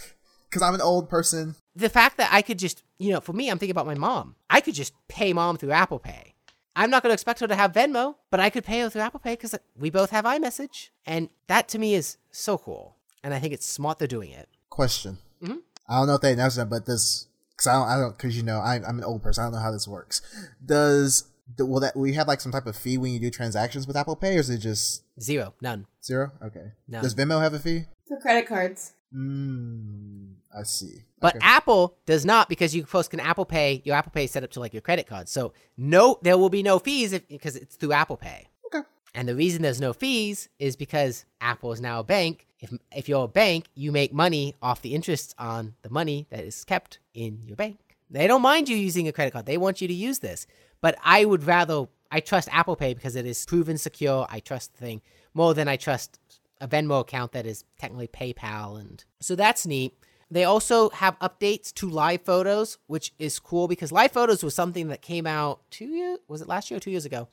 because I'm an old person. The fact that I could just, you know, for me, I'm thinking about my mom. I could just pay mom through Apple Pay. I'm not going to expect her to have Venmo, but I could pay her through Apple Pay because we both have iMessage. And that to me is so cool. And I think it's smart they're doing it. Question. Mhm. I don't know if they announced that, but this because I don't. I don't because you know I, I'm an old person. I don't know how this works. Does do- will that will you have like some type of fee when you do transactions with Apple Pay, or is it just Zero, none. zero? Okay. None. Does Venmo have a fee? For credit cards. Mm, I see. But Okay. Apple does not because you post can Apple Pay. Your Apple Pay is set up to like your credit card, so no, there will be no fees if, because it's through Apple Pay. Okay. And the reason there's no fees is because Apple is now a bank. If if you're a bank, you make money off the interest on the money that is kept in your bank. They don't mind you using a credit card. They want you to use this. But I would rather I trust Apple Pay because it is proven secure. I trust the thing more than I trust a Venmo account that is technically PayPal and so that's neat. They also have updates to live photos, which is cool because live photos was something that came out two years was it last year or two years ago?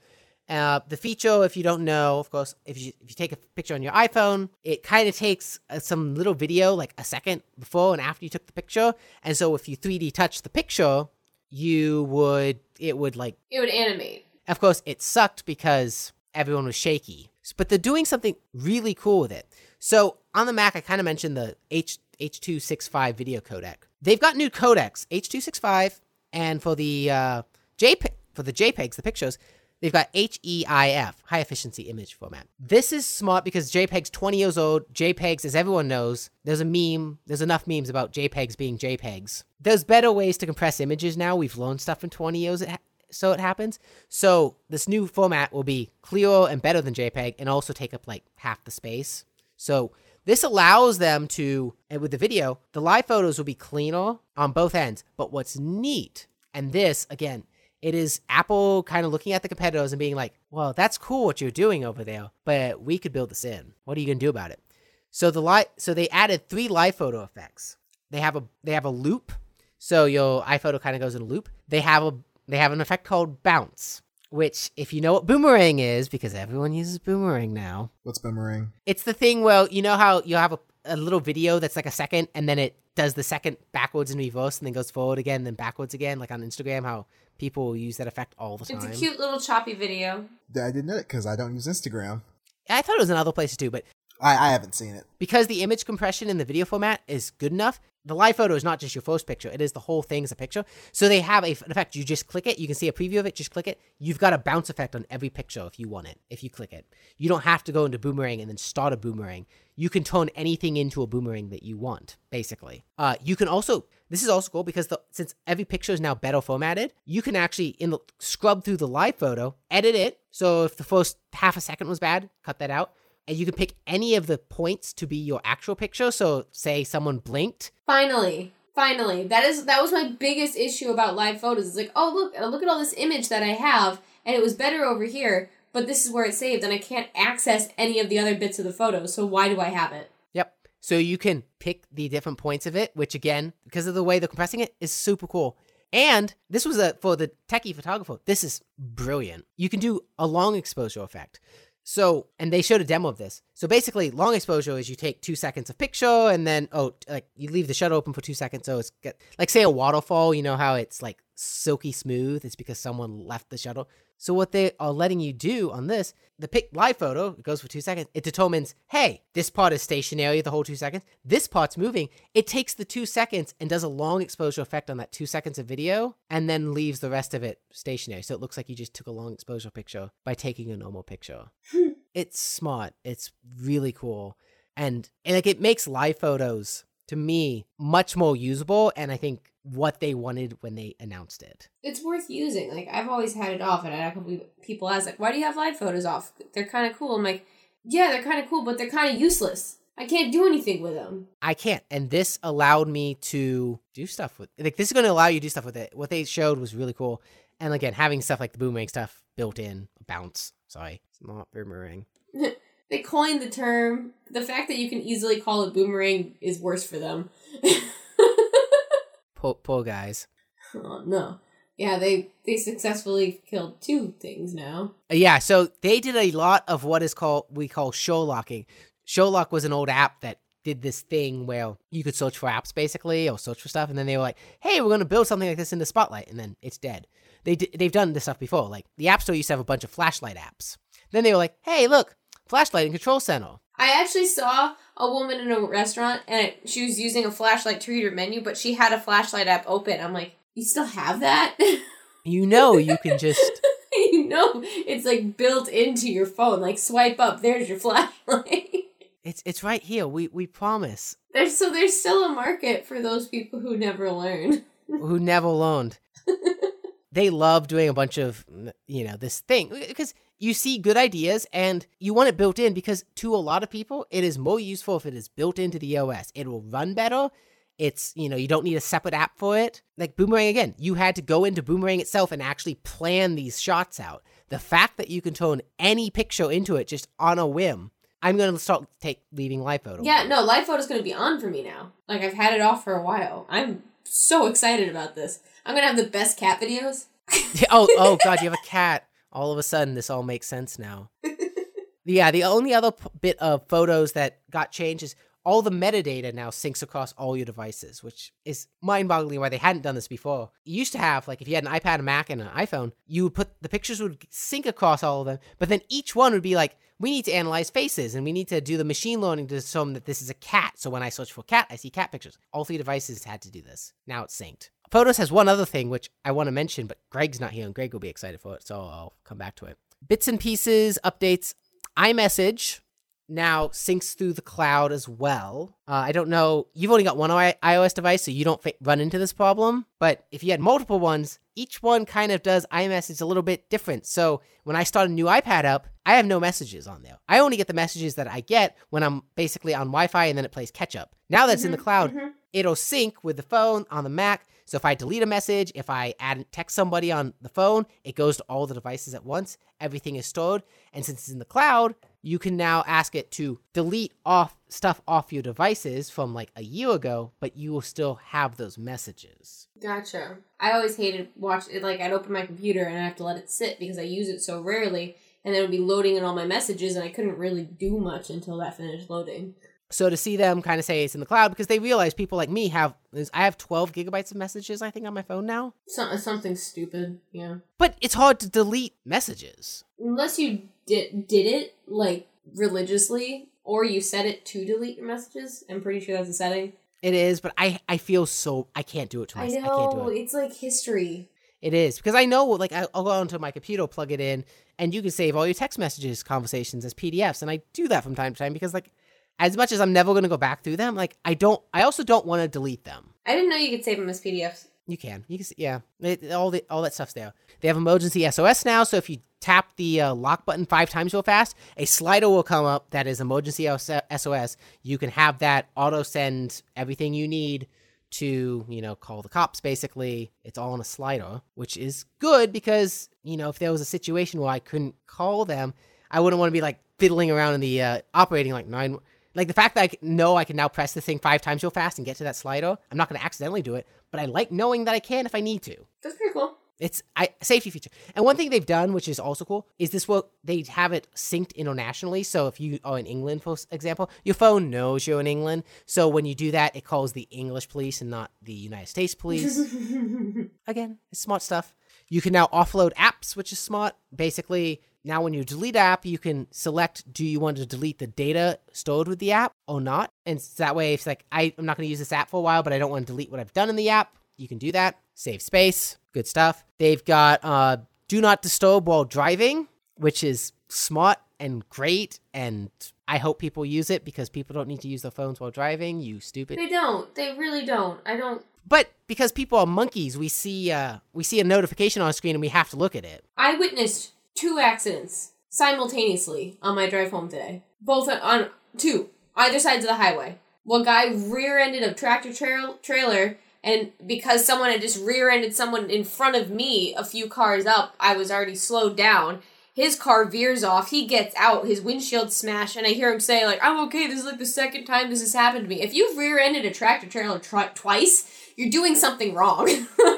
Uh, the feature, if you don't know, of course, if you if you take a picture on your iPhone, it kind of takes uh, some little video, like a second before and after you took the picture, and so if you 3D touch the picture, you would it would like It would animate. of course, it sucked because everyone was shaky. But they're doing something really cool with it. So on the Mac, I kind of mentioned the H H265 video codec. They've got new codecs, H265, and for the uh, JPEG, for the JPEGs, the pictures, they've got HEIF, high efficiency image format. This is smart because JPEG's 20 years old. JPEGs, as everyone knows, there's a meme, there's enough memes about JPEGs being JPEGs. There's better ways to compress images now. We've learned stuff in 20 years so it happens. So this new format will be clearer and better than JPEG and also take up like half the space. So this allows them to, and with the video, the live photos will be cleaner on both ends. But what's neat, and this again, it is Apple kind of looking at the competitors and being like, well, that's cool what you're doing over there, but we could build this in. What are you gonna do about it? So the light, so they added three live photo effects. They have a they have a loop, so your iPhoto kind of goes in a loop. They have a they have an effect called bounce, which if you know what boomerang is, because everyone uses boomerang now, What's boomerang? it's the thing where you know how you have a a little video that's like a second and then it does the second backwards and reverse and then goes forward again, then backwards again, like on Instagram, how people use that effect all the time. It's a cute little choppy video. I didn't know it because I don't use Instagram. I thought it was in other places too, but I, I haven't seen it. because the image compression in the video format is good enough, the live photo is not just your first picture; it is the whole thing as a picture. So they have a, an effect. You just click it, you can see a preview of it. Just click it. You've got a bounce effect on every picture if you want it. If you click it, you don't have to go into boomerang and then start a boomerang. You can turn anything into a boomerang that you want. Basically, uh, you can also. This is also cool because the, since every picture is now better formatted, you can actually in the scrub through the live photo, edit it. So if the first half a second was bad, cut that out and you can pick any of the points to be your actual picture. So, say someone blinked. Finally, finally, that is that was my biggest issue about live photos. It's like, oh look, look at all this image that I have, and it was better over here, but this is where it's saved, and I can't access any of the other bits of the photo. So why do I have it? So you can pick the different points of it, which again, because of the way they're compressing it, is super cool. And this was a for the techie photographer. This is brilliant. You can do a long exposure effect. So, and they showed a demo of this. So basically, long exposure is you take two seconds of picture and then, oh, like you leave the shutter open for two seconds. So it's get, like, say a waterfall, you know how it's like silky smooth? It's because someone left the shutter. So what they are letting you do on this, the pic live photo, it goes for two seconds. It determines, hey, this part is stationary the whole two seconds. This part's moving. It takes the two seconds and does a long exposure effect on that two seconds of video, and then leaves the rest of it stationary. So it looks like you just took a long exposure picture by taking a normal picture. it's smart. It's really cool, and and like it makes live photos to me much more usable. And I think what they wanted when they announced it. It's worth using. Like I've always had it off, and I couple people ask, like, "Why do you have live photos off? They're kind of cool." I'm like, "Yeah, they're kind of cool, but they're kind of useless. I can't do anything with them." I can't, and this allowed me to do stuff with. Like this is going to allow you to do stuff with it. What they showed was really cool, and again, having stuff like the boomerang stuff built in, bounce. Sorry, it's not boomerang. they coined the term. The fact that you can easily call it boomerang is worse for them. poor, poor guys. Oh, no. Yeah, they they successfully killed two things now. Uh, Yeah, so they did a lot of what is called we call Sherlocking. Show lock was an old app that did this thing where you could search for apps basically or search for stuff, and then they were like, "Hey, we're going to build something like this into Spotlight," and then it's dead. They d- they've done this stuff before. Like the App Store used to have a bunch of flashlight apps. Then they were like, "Hey, look, flashlight and control center." I actually saw a woman in a restaurant and she was using a flashlight to read her menu, but she had a flashlight app open. I'm like, you still have that? You know, you can just you know, it's like built into your phone. Like swipe up, there's your flashlight. it's it's right here. We we promise. there's so there's still a market for those people who never learned. who never learned. they love doing a bunch of you know this thing because you see good ideas and you want it built in because to a lot of people it is more useful if it is built into the OS. It will run better. It's you know you don't need a separate app for it. Like Boomerang again, you had to go into Boomerang itself and actually plan these shots out. The fact that you can turn any picture into it just on a whim. I'm gonna start take leaving live photo. Yeah, no, live is gonna be on for me now. Like I've had it off for a while. I'm so excited about this. I'm gonna have the best cat videos. oh, oh God, you have a cat. All of a sudden, this all makes sense now. yeah, the only other p- bit of photos that got changed is all the metadata now syncs across all your devices, which is mind-boggling why they hadn't done this before. You used to have like if you had an iPad, a Mac, and an iPhone, you would put the pictures would sync across all of them, but then each one would be like, we need to analyze faces and we need to do the machine learning to assume that this is a cat. So when I search for cat, I see cat pictures. All three devices had to do this. Now it's synced. Photos has one other thing which I want to mention, but Greg's not here and Greg will be excited for it, so I'll come back to it. Bits and pieces, updates, iMessage now syncs through the cloud as well. Uh, I don't know, you've only got one iOS device, so you don't run into this problem, but if you had multiple ones, each one kind of does iMessage a little bit different. So when I start a new iPad up, I have no messages on there. I only get the messages that I get when I'm basically on Wi Fi and then it plays catch up. Now that's in the cloud, it'll sync with the phone on the Mac. So if I delete a message, if I add text somebody on the phone, it goes to all the devices at once. Everything is stored. And since it's in the cloud, you can now ask it to delete off stuff off your devices from like a year ago, but you will still have those messages. Gotcha. I always hated watch it like I'd open my computer and I have to let it sit because I use it so rarely and then it would be loading in all my messages and I couldn't really do much until that finished loading. So to see them kind of say it's in the cloud because they realize people like me have I have 12 gigabytes of messages I think on my phone now. So, uh, something stupid, yeah. But it's hard to delete messages. Unless you did did it like religiously or you set it to delete your messages. I'm pretty sure that's a setting. It is, but I I feel so I can't do it to I myself. I, know can't do it. it's like history. It is because I know like I'll go onto my computer, plug it in, and you can save all your text messages, conversations as PDFs, and I do that from time to time because like as much as I'm never going to go back through them, like I don't. I also don't want to delete them. I didn't know you could save them as PDFs. You can. You can. Yeah. It, all the all that stuff's there. They have emergency SOS now, so if you tap the uh, lock button five times real fast, a slider will come up that is emergency SOS. You can have that auto send everything you need to you know call the cops. Basically, it's all on a slider, which is good because you know if there was a situation where I couldn't call them, I wouldn't want to be like fiddling around in the uh, operating like nine. Like the fact that I know I can now press the thing five times real fast and get to that slider, I'm not going to accidentally do it, but I like knowing that I can if I need to. That's pretty cool. It's I safety feature. And one thing they've done, which is also cool, is this will they have it synced internationally. So if you are in England, for example, your phone knows you're in England. So when you do that, it calls the English police and not the United States police. Again, it's smart stuff. You can now offload apps, which is smart. Basically, now when you delete app, you can select do you want to delete the data stored with the app or not. And so that way, if it's like I, I'm not going to use this app for a while, but I don't want to delete what I've done in the app, you can do that. Save space, good stuff. They've got uh, do not disturb while driving, which is smart and great. And I hope people use it because people don't need to use their phones while driving. You stupid. They don't. They really don't. I don't. But because people are monkeys, we see uh, we see a notification on screen and we have to look at it. I witnessed two accidents simultaneously on my drive home today. Both on, two, either sides of the highway. One guy rear-ended a tractor trail trailer, and because someone had just rear-ended someone in front of me, a few cars up, I was already slowed down. His car veers off. He gets out. His windshield smashed, and I hear him say, "Like I'm okay. This is like the second time this has happened to me. If you've rear-ended a tractor trailer tr- twice, you're doing something wrong.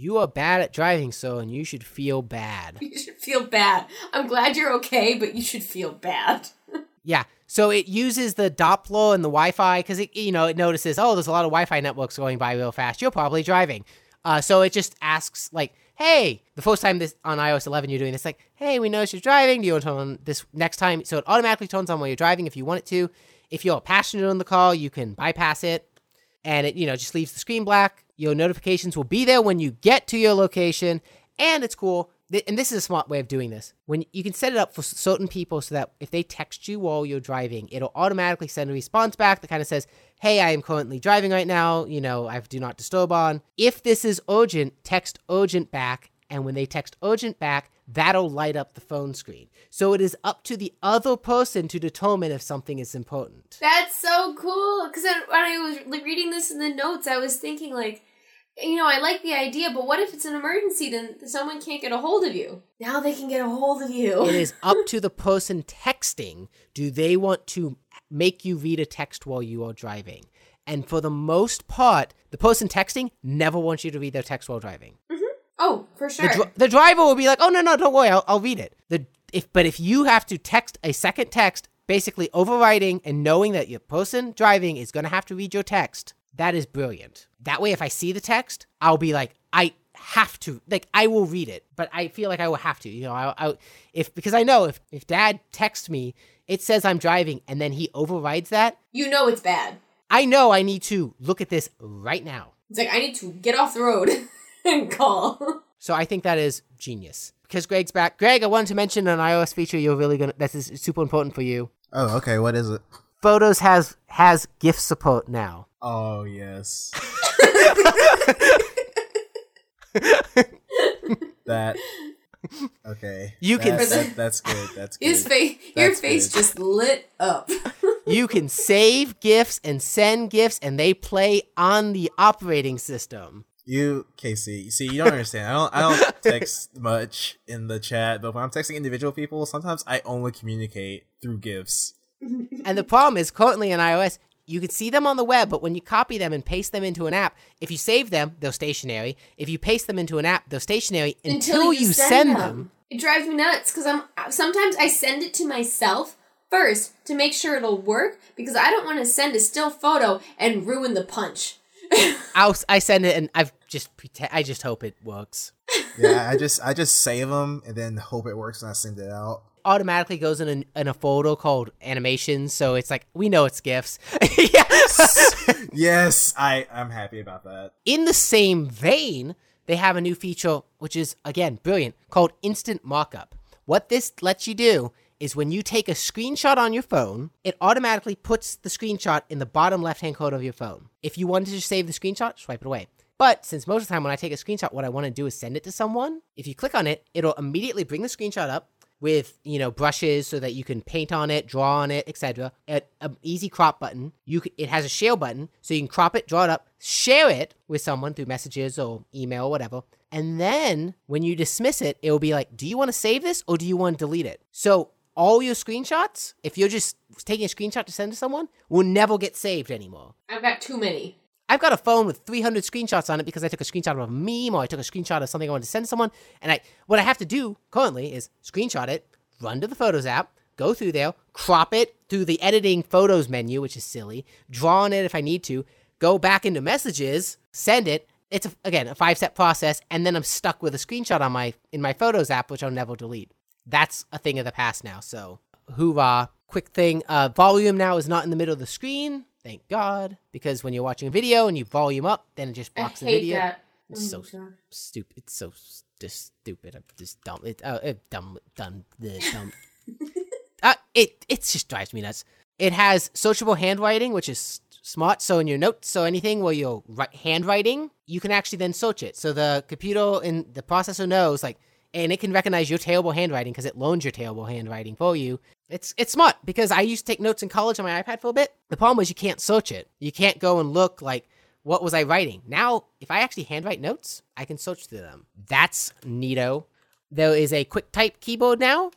You are bad at driving, so and you should feel bad. you should feel bad. I'm glad you're okay, but you should feel bad. Yeah. So it uses the Doppler and the Wi-Fi because it, you know, it notices, oh, there's a lot of Wi-Fi networks going by real fast. You're probably driving. Uh, so it just asks like, hey, the first time this on iOS 11 you're doing this, like, hey, we noticed you're driving. Do you want to turn on this next time? So it automatically turns on while you're driving if you want it to. If you're a passenger in the call, you can bypass it, and it you know just leaves the screen black. Your notifications will be there when you get to your location, and it's cool. And this is a smart way of doing this. When you can set it up for certain people so that if they text you while you're driving, it'll automatically send a response back that kind of says, "Hey, I am currently driving right now. You know, I have do not disturb on. If this is urgent, text urgent back." And when they text urgent back, that'll light up the phone screen. So it is up to the other person to determine if something is important. That's so cool. Because when I was reading this in the notes, I was thinking like, you know, I like the idea, but what if it's an emergency? Then someone can't get a hold of you. Now they can get a hold of you. it is up to the person texting. Do they want to make you read a text while you are driving? And for the most part, the person texting never wants you to read their text while driving. Mm-hmm. oh, for The, sure. the driver will be like, "Oh no, no, don't worry, I'll, I'll read it." The if but if you have to text a second text, basically overriding and knowing that your person driving is going to have to read your text, that is brilliant. That way, if I see the text, I'll be like, I have to, like, I will read it, but I feel like I will have to, you know, I, I if because I know if if Dad texts me, it says I'm driving, and then he overrides that. you know it's bad. I know I need to look at this right now. It's like I need to get off the road and call. So I think that is genius. Because Greg's back. Greg, I wanted to mention an iOS feature you're really gonna that is super important for you. Oh, okay. What is it? Photos has has GIF support now. Oh, yes. that. Okay. You can That's, s- that- that's good. That's good. His face, your face good. just lit up. You can save gifs and send gifs, and they play on the operating system. You, Casey. You see, you don't understand. I don't. I don't text much in the chat, but when I'm texting individual people, sometimes I only communicate through gifs. And the problem is currently in iOS, you can see them on the web, but when you copy them and paste them into an app, if you save them, they're stationary. If you paste them into an app, they're stationary until, you, send, them. It drives me nuts because I'm sometimes I send it to myself first to make sure it'll work because I don't want to send a still photo and ruin the punch. I'll, I send it and I've just pretend. I just hope it works. yeah, I just I just save them and then hope it works and I send it out. Automatically goes in a, in a folder called animations, so it's like we know it's gifs. yeah. yes, I I'm happy about that. In the same vein, they have a new feature which is again brilliant called instant markup. What this lets you do is when you take a screenshot on your phone, it automatically puts the screenshot in the bottom left hand corner of your phone. If you wanted to just save the screenshot, swipe it away. But since most of the time when I take a screenshot, what I want to do is send it to someone, if you click on it, it'll immediately bring the screenshot up with you know brushes so that you can paint on it, draw on it, etc. An easy crop button. You c- it has a share button, so you can crop it, draw it up, share it with someone through messages or email or whatever. And then when you dismiss it, it will be like, do you want to save this or do you want to delete it? So all your screenshots, if you're just taking a screenshot to send to someone, will never get saved anymore. I've got too many. I've got a phone with 300 screenshots on it because I took a screenshot of a meme or I took a screenshot of something I wanted to send someone. And I, what I have to do currently is screenshot it, run to the Photos app, go through there, crop it through the editing photos menu, which is silly, draw on it if I need to, go back into messages, send it. It's a, again a five step process, and then I'm stuck with a screenshot on my in my Photos app, which I'll never delete. That's a thing of the past now. So hoorah! Quick thing, uh, volume now is not in the middle of the screen. Thank God, because when you're watching a video and you volume up, then it just blocks the video. that. It's Oh so stupid. It's so just stupid. I'm just dumb. It, uh, it dumb, dumb, the dumb. uh, it it just drives me nuts. It has searchable handwriting, which is s- smart. So in your notes, so anything where you're write handwriting, you can actually then search it. So the computer and the processor knows like, and it can recognize your terrible handwriting because it learns your terrible handwriting for you. It's it's smart because I used to take notes in college on my iPad for a bit. The problem was you can't search it. You can't go and look like what was I writing? Now, if I actually handwrite notes, I can search through them. That's neato. There is a quick type keyboard now.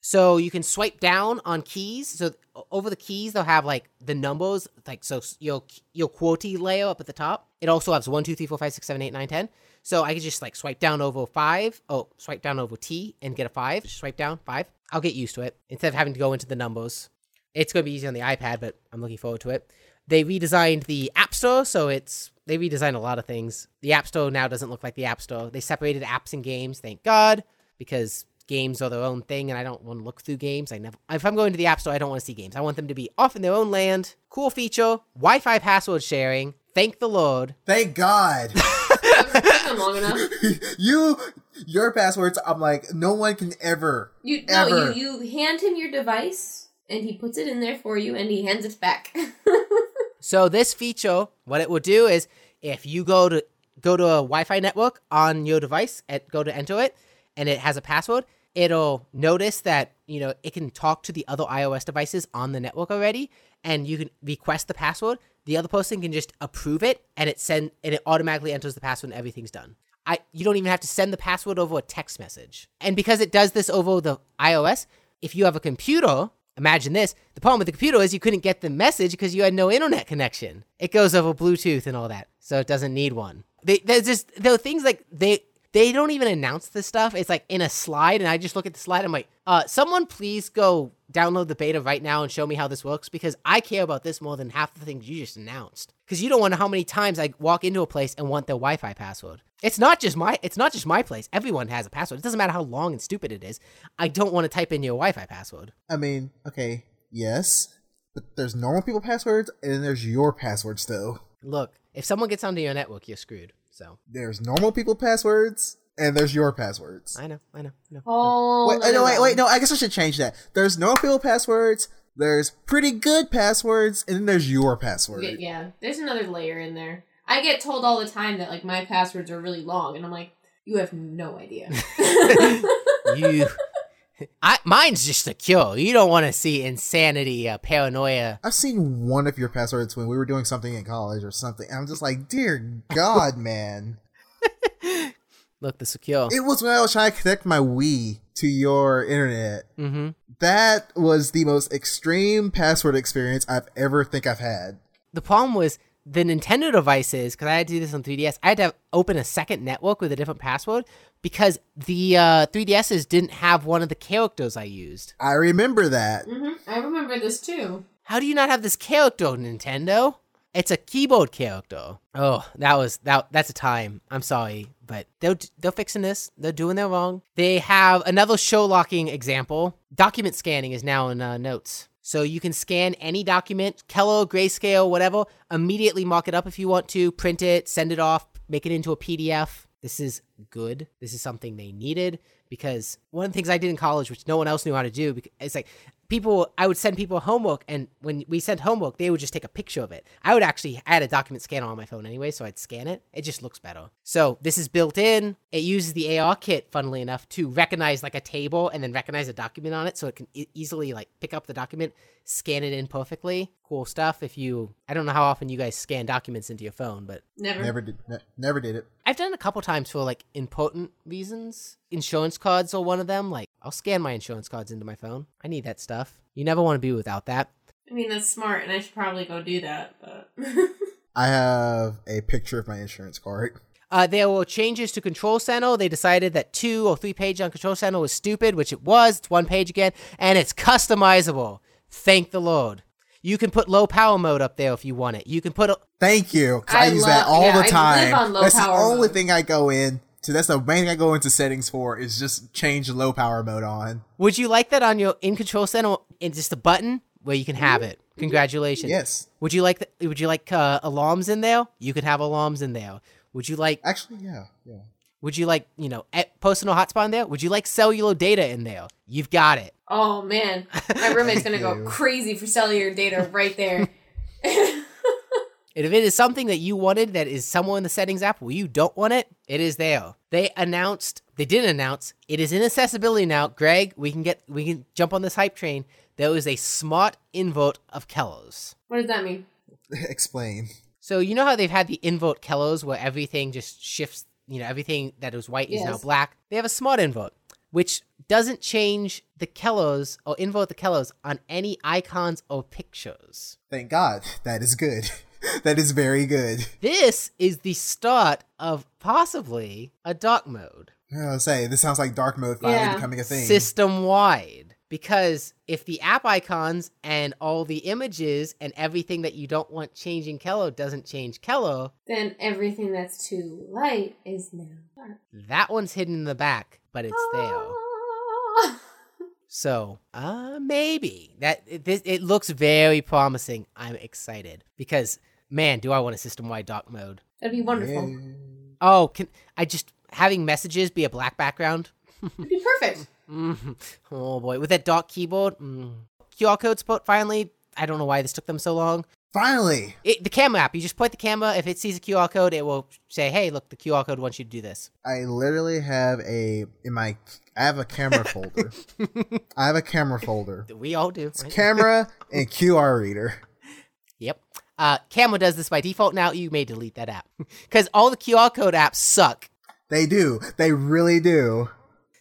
So you can swipe down on keys. So over the keys, they'll have like the numbers, like so your your QWERTY layer up at the top. It also has one, two, three, four, five, six, seven, eight, nine, ten. So I could just like swipe down over five. Oh, swipe down over T and get a five. Swipe down five. I'll get used to it instead of having to go into the numbers. It's going to be easy on the iPad, but I'm looking forward to it. They redesigned the App Store, so it's they redesigned a lot of things. The App Store now doesn't look like the App Store. They separated apps and games, thank God, because games are their own thing, and I don't want to look through games. I never, if I'm going to the App Store, I don't want to see games. I want them to be off in their own land. Cool feature, Wi-Fi password sharing. Thank the Lord. Thank God. It them long enough. you your passwords, I'm like, no one can ever You no, you you hand him your device and he puts it in there for you and he hands it back. So this feature, what it will do is, if you go to go to a Wi-Fi network on your device and go to enter it, and it has a password, it'll notice that you know it can talk to the other iOS devices on the network already, and you can request the password. The other person can just approve it, and it send and it automatically enters the password, and everything's done. I you don't even have to send the password over a text message, and because it does this over the iOS, if you have a computer Imagine this. The problem with the computer is you couldn't get the message because you had no internet connection. It goes over Bluetooth and all that, so it doesn't need one. They, there's just there are things like they they don't even announce this stuff. It's like in a slide, and I just look at the slide. I'm like, uh, someone please go download the beta right now and show me how this works because I care about this more than half the things you just announced. Because you don't want to know how many times I walk into a place and want their Wi-Fi password. It's not just my it's not just my place. Everyone has a password. It doesn't matter how long and stupid it is. I don't want to type in your Wi-Fi password. I mean, okay, yes. But there's normal people passwords and then there's your passwords though. Look, if someone gets onto your network, you're screwed. So There's normal people passwords and there's your passwords. I know, I know, I know. oh Wait, no, wait, wait, no, I guess I should change that. There's normal people passwords, there's pretty good passwords, and then there's your password. Yeah, yeah, there's another layer in there. I get told all the time that like my passwords are really long, and I'm like, you have no idea. you, I mine's just a secure. You don't want to see insanity, uh, paranoia. I've seen one of your passwords when we were doing something in college or something. and I'm just like, dear God, man. Look, the secure. It was when I was trying to connect my Wii to your internet. Mm-hmm. That was the most extreme password experience I've ever think I've had. The problem was the Nintendo devices, because I had to do this on 3DS, I had to open a second network with a different password because the uh, 3DSs didn't have one of the characters I used. I remember that. hmm I remember this too. How do you not have this character, Nintendo? It's a keyboard character. Oh, that was that. That's a time. I'm sorry, but they're they're fixing this. They're doing their wrong. They have another Sherlocking example. Document scanning is now in uh, notes. So you can scan any document, Kello, grayscale, whatever, immediately mark it up if you want to, print it, send it off, make it into a PDF. This is good. This is something they needed because one of the things I did in college, which no one else knew how to do, it's like people, I would send people homework, and when we sent homework, they would just take a picture of it. I would actually add a document scanner on my phone anyway, so I'd scan it. It just looks better. So this is built in. It uses the ARKit, funnily enough, to recognize like a table and then recognize a document on it, so it can e- easily like pick up the document, scan it in perfectly. Cool stuff. If you, I don't know how often you guys scan documents into your phone, but Never. Never did. Ne- never did it. I've done it a couple times for like important reasons. Insurance cards are one of them. Like I'll scan my insurance cards into my phone. I need that stuff. You never want to be without that. I mean, that's smart, and I should probably go do that, but. I have a picture of my insurance card. Uh, there were changes to Control Center. They decided that two or three pages on Control Center was stupid, which it was. It's one page again, and it's customizable. Thank the Lord. You can put low power mode up there if you want it. You can put a, Thank you. I, I use love- that all yeah, I the live time. on low that's the only mode. thing I go in. So that's the main thing I go into settings for is just change low power mode on. Would you like that on your in Control Center? In just a button where you can have it. Congratulations. Yes. Would you like the, Would you like uh, alarms in there? You could have alarms in there. Would you like Actually, yeah, yeah. Would you like, you know, a- personal hotspot in there? Would you like cellular data in there? You've got it. oh, man. My roommate's gonna Thank go crazy for cellular data right there. And if it is something that you wanted that is somewhere in the settings app where you don't want it, it is there. They announced, they didn't announce, it is in accessibility now. Greg, we can get, we can jump on this hype train. There is a smart invert of Kellos. what does that mean? Explain. So you know how they've had the invert Kellos where everything just shifts, you know, everything that was white is now black. They have a smart invert, which doesn't change the Kellos or invert the Kellos on any icons or pictures. Thank God. That is good. that is very good. This is the start of possibly a dark mode I was say this sounds like dark mode finally Yeah. becoming a thing. system wide. Because if the app icons and all the images and everything that you don't want changing Kello doesn't change Kello, Then everything that's too light is now dark. that one's hidden in the back, but it's there. Ah. So, uh, maybe that it, this, it looks very promising. I'm excited because man, do I want a system-wide dark mode? That'd be wonderful. Yeah. Oh, can I just having messages be a black background? It'd be perfect. Mhm. Oh boy, with that dark keyboard, mm. QR code support finally. I don't know why this took them so long. Finally. It, the camera app, you just point the camera. If it sees a QR code, it will say, "Hey, look, the QR code wants you to do this." I literally have a in my I have a camera folder. I have a camera folder. We all do. It's right? camera and QR reader. Yep. Uh, camera does this by default now. You may delete that app because all the QR code apps suck. They do. They really do.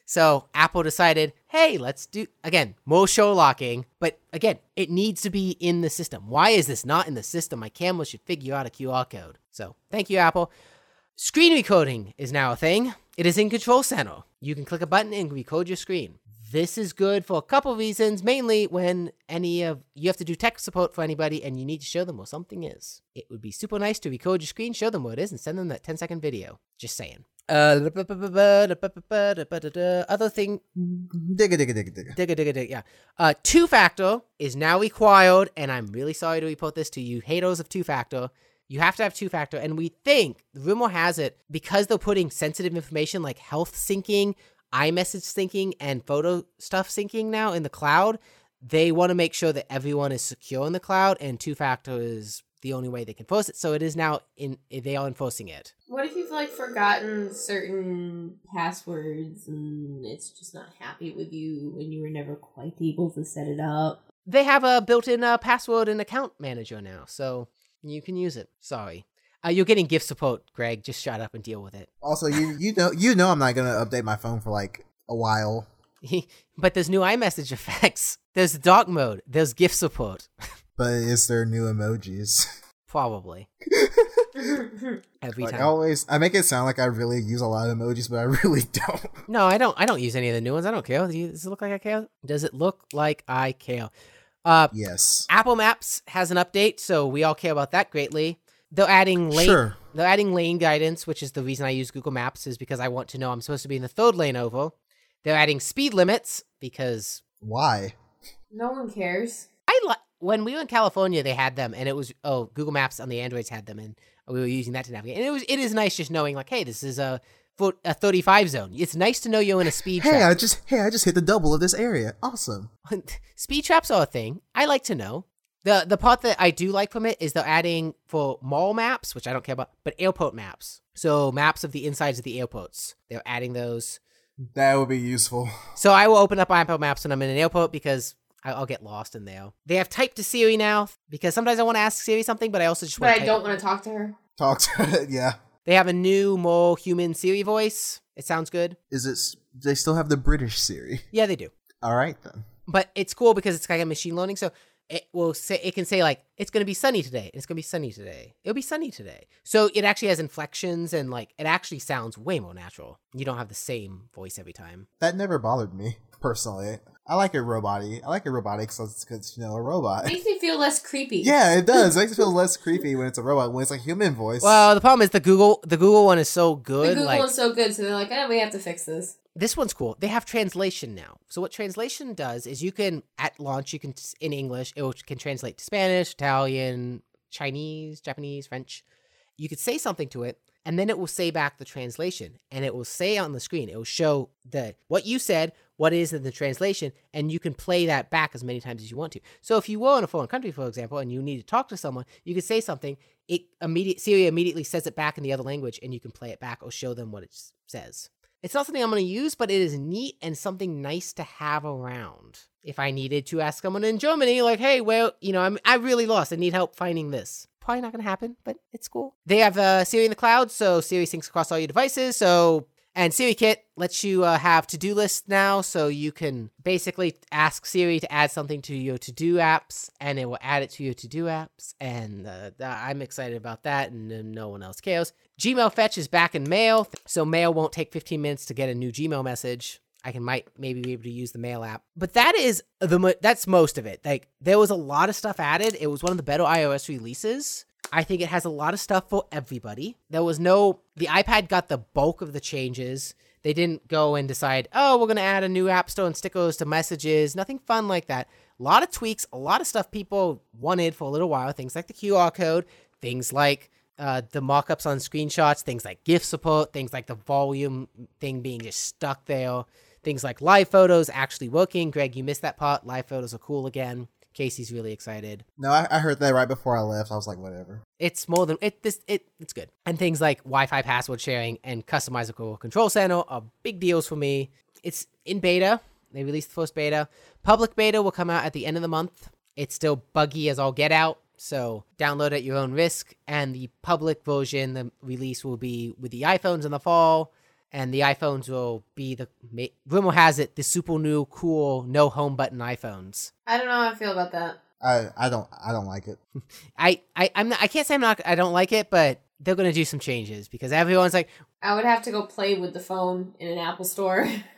So Apple decided, hey, let's do again more Sherlocking, but again, it needs to be in the system. Why is this not in the system? My camera should figure out a QR code. So thank you, Apple. Screen recoding is now a thing. It is in Control Center. You can click a button and recode your screen. This is good for a couple reasons, mainly when any of you have to do tech support for anybody and you need to show them where something is. It would be super nice to record your screen, show them where it is, and send them that 10 second video. Just saying. Uh, other thing, Digga digga digga digga. digga digga digga, yeah. Uh, two factor is now required, and I'm really sorry to report this to you haters of two factor. You have to have two factor, and we think the rumor has it because they're putting sensitive information like health syncing, iMessage syncing, and photo stuff syncing now in the cloud. They want to make sure that everyone is secure in the cloud, and two factor is the only way they can force it. So it is now in they are enforcing it. What if you've like forgotten certain passwords and it's just not happy with you and you were never quite able to set it up? They have a built-in uh, password and account manager now, so you can use it. Sorry. Uh, you're getting GIF support, Greg. Just shut up and deal with it. Also, you you know you know I'm not gonna update my phone for like a while. but there's new iMessage effects. There's dark mode. There's GIF support. But is there new emojis? Probably. Every Like I time. always, I make it sound like I really use a lot of emojis, but I really don't. No, I don't. I don't use any of the new ones. I don't care. Does it look like I care? Does it look like I care? Uh, Yes. Apple Maps has an update, so we all care about that greatly. They're adding lane. Sure. They're adding lane guidance, which is the reason I use Google Maps, is because I want to know I'm supposed to be in the third lane over. They're adding speed limits because Why? no one cares. I li- when we were in California, they had them, and it was oh Google Maps on the Androids had them, and we were using that to navigate. And it was it is nice just knowing like, hey, this is a fo- a 35 zone. It's nice to know you're in a speed Hey, trap. I just hey, I just hit the double of this area. Awesome. speed traps are a thing. I like to know. The the part that I do like from it is they're adding for mall maps, which I don't care about, but airport maps. So maps of the insides of the airports. They're adding those. That would be useful. So I will open up Apple Maps when I'm in an airport because I- I'll get lost in there. They have type to Siri now because sometimes I want to ask Siri something, but I also just But want I don't want to talk to her. Talk to yeah. They have a new, more human Siri voice. It sounds good. Is it? They still have the British Siri. Yeah, they do. All right then. But it's cool because it's kind of machine learning. So it will say it can say like it's going to be sunny today. and It's going to be sunny today. It'll be sunny today. So it actually has inflections and like it actually sounds way more natural. You don't have the same voice every time. That never bothered me personally. I like it roboty. I like it robotic because it's you know a robot. it Makes me feel less creepy. Yeah, it does. It makes me feel less creepy when it's a robot. When it's a human voice. Well, the problem is the Google the Google one is so good. The. Google like is so good, so they're like, oh, we have to fix this. This one's cool. They have translation now. So what translation does is you can at launch you can in English it can translate to Spanish, Italian, Chinese, Japanese, French. You could say something to it and then it will say back the translation and it will say on the screen it will show the what you said, what is in the translation and you can play that back as many times as you want to. So if you were in a foreign country for example and you need to talk to someone, you could say something, it immediate Siri immediately says it back in the other language and you can play it back or show them what it says. It's not something I'm going to use, but it is neat and something nice to have around. If I needed to ask someone in Germany, like, hey, well, you know, I'm I really lost. I need help finding this. Probably not going to happen, but it's cool. They have uh, Siri in the cloud, so Siri syncs across all your devices. So, and Siri Kit lets you uh, have to do lists now, so you can basically ask Siri to add something to your to do apps, and it will add it to your to do apps. And uh, I'm excited about that, and no one else cares. Gmail Fetch is back in Mail, so Mail won't take 15 minutes to get a new Gmail message. I can might maybe be able to use the Mail app, but that is the that's most of it. Like there was a lot of stuff added. It was one of the better iOS releases. I think it has a lot of stuff for everybody. There was no the iPad got the bulk of the changes. They didn't go and decide, oh, we're gonna add a new app store and stickers to messages. Nothing fun like that. A lot of tweaks, a lot of stuff people wanted for a little while. Things like the QR code, things like uh, the mock-ups on screenshots, things like GIF support, things like the volume thing being just stuck there, things like live photos actually working. Greg, you missed that part. Live photos are cool again. Casey's really excited. no, I, I heard that right before I left. I was like, whatever. It's more than it. This it it's good. And things like Wi-Fi password sharing and customizable control center are big deals for me. It's in beta. They released the first beta. Public beta will come out at the end of the month. It's still buggy as all get out. So download at your own risk. And the public version, the release will be with the iPhones in the fall. And the iPhones will be the ma- rumor has it the super new cool no home button iPhones. I don't know how I feel about that. I I don't I don't like it. I I I'm not, I can't say I'm not I don't like it, but they're gonna do some changes because everyone's like, I would have to go play with the phone in an Apple store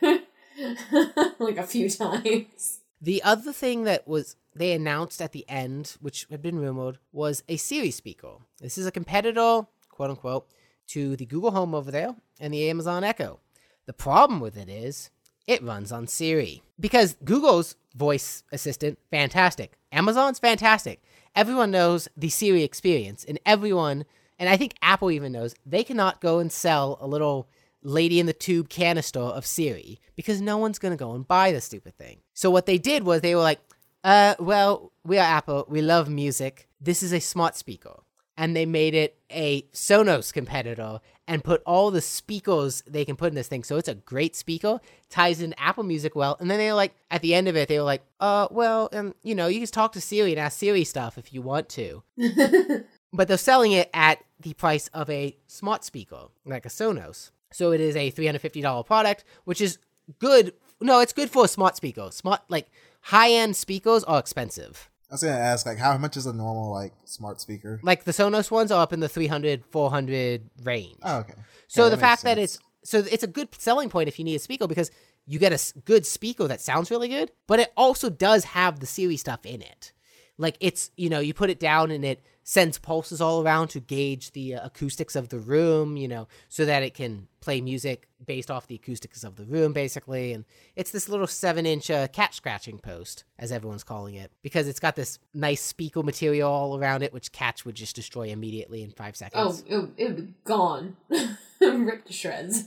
like a few times. The other thing that was they announced at the end, which had been rumored, was a Siri speaker. This is a competitor, quote unquote, to the Google Home over there and the Amazon Echo. The problem with it is it runs on Siri. Because Google's voice assistant, fantastic. Amazon's fantastic. Everyone knows the Siri experience, and everyone, and I think Apple even knows, they cannot go and sell a little lady in the tube canister of Siri because no one's going to go and buy the stupid thing. So what they did was they were like, uh, well, we are Apple. We love music. This is a smart speaker. And they made it a Sonos competitor and put all the speakers they can put in this thing. So it's a great speaker, ties in Apple Music well. And then they were like, at the end of it, they were like, uh, well, um, you know, you can talk to Siri and ask Siri stuff if you want to but they're selling it at the price of a smart speaker, like a Sonos. So it is a $350 product, which is good. No, it's good for a smart speaker. Smart, like high end speakers are expensive. I was gonna ask, like, how much is a normal like smart speaker? Like the Sonos ones are up in the 300, 400 range. Oh, okay. So Yeah, the fact that it's so it's a good selling point if you need a speaker because you get a good speaker that sounds really good, but it also does have the Siri stuff in it. Like it's you know you put it down and it sends pulses all around to gauge the uh, acoustics of the room, you know, so that it can play music based off the acoustics of the room, basically. And it's this little seven-inch uh, cat scratching post, as everyone's calling it, because it's got this nice speaker material all around it, which cats would just destroy immediately in five seconds. Oh, it, it would be gone. Ripped to shreds.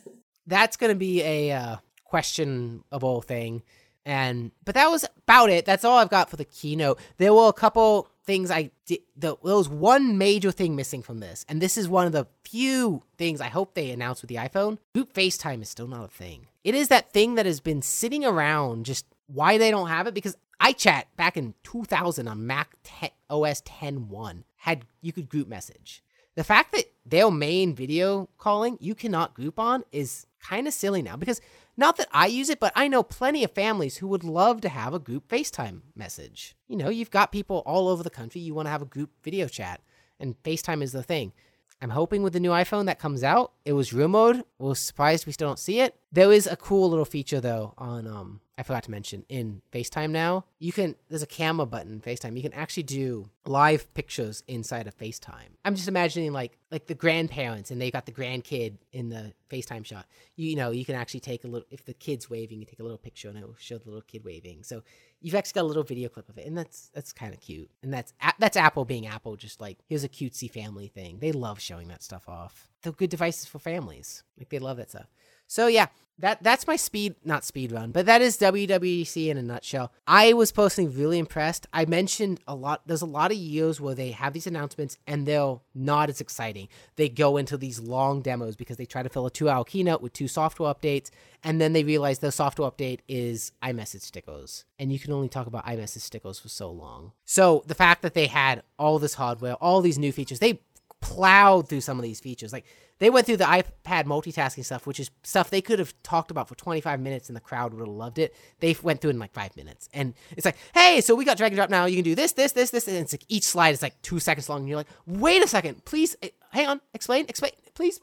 that's going to be a uh, questionable thing. And but that was about it. That's all I've got for the keynote. There were a couple things I did. The, there was one major thing missing from this, and this is one of the few things I hope they announce with the iPhone. Group FaceTime is still not a thing. It is that thing that has been sitting around. Just why they don't have it? Because iChat back in 2000 on Mac 10, OS 10.1 had you could group message. The fact that their main video calling you cannot group on is kind of silly now because not that I use it, but I know plenty of families who would love to have a group FaceTime message. You know, you've got people all over the country, you want to have a group video chat, and FaceTime is the thing. I'm hoping with the new iPhone that comes out, it was rumored. We're surprised we still don't see it. There is a cool little feature though on um I forgot to mention in FaceTime now. You can there's a camera button in FaceTime. You can actually do live pictures inside of FaceTime. I'm just imagining like like the grandparents and they got the grandkid in the FaceTime shot. You, you know, you can actually take a little if the kid's waving, you take a little picture and it will show the little kid waving. So you've actually got a little video clip of it, and that's that's kind of cute. And that's that's Apple being Apple, just like here's a cutesy family thing. They love showing that stuff off. They're good devices for families. Like they love that stuff. So yeah, that that's my speed not speed run, but that is WWDC in a nutshell. I was personally really impressed. I mentioned a lot. There's a lot of years where they have these announcements and they're not as exciting. They go into these long demos because they try to fill a two-hour keynote with two software updates, and then they realize the software update is iMessage stickers, and you can only talk about iMessage stickers for so long. So the fact that they had all this hardware, all these new features, they plowed through some of these features. Like they went through the iPad multitasking stuff, which is stuff they could have talked about for 25 minutes and the crowd would have loved it. They went through it in like five minutes. And it's like, hey, so we got drag and drop now. You can do this, this, this, this. And it's like each slide is like two seconds long. And you're like, wait a second, please, eh, hang on, explain, explain, please.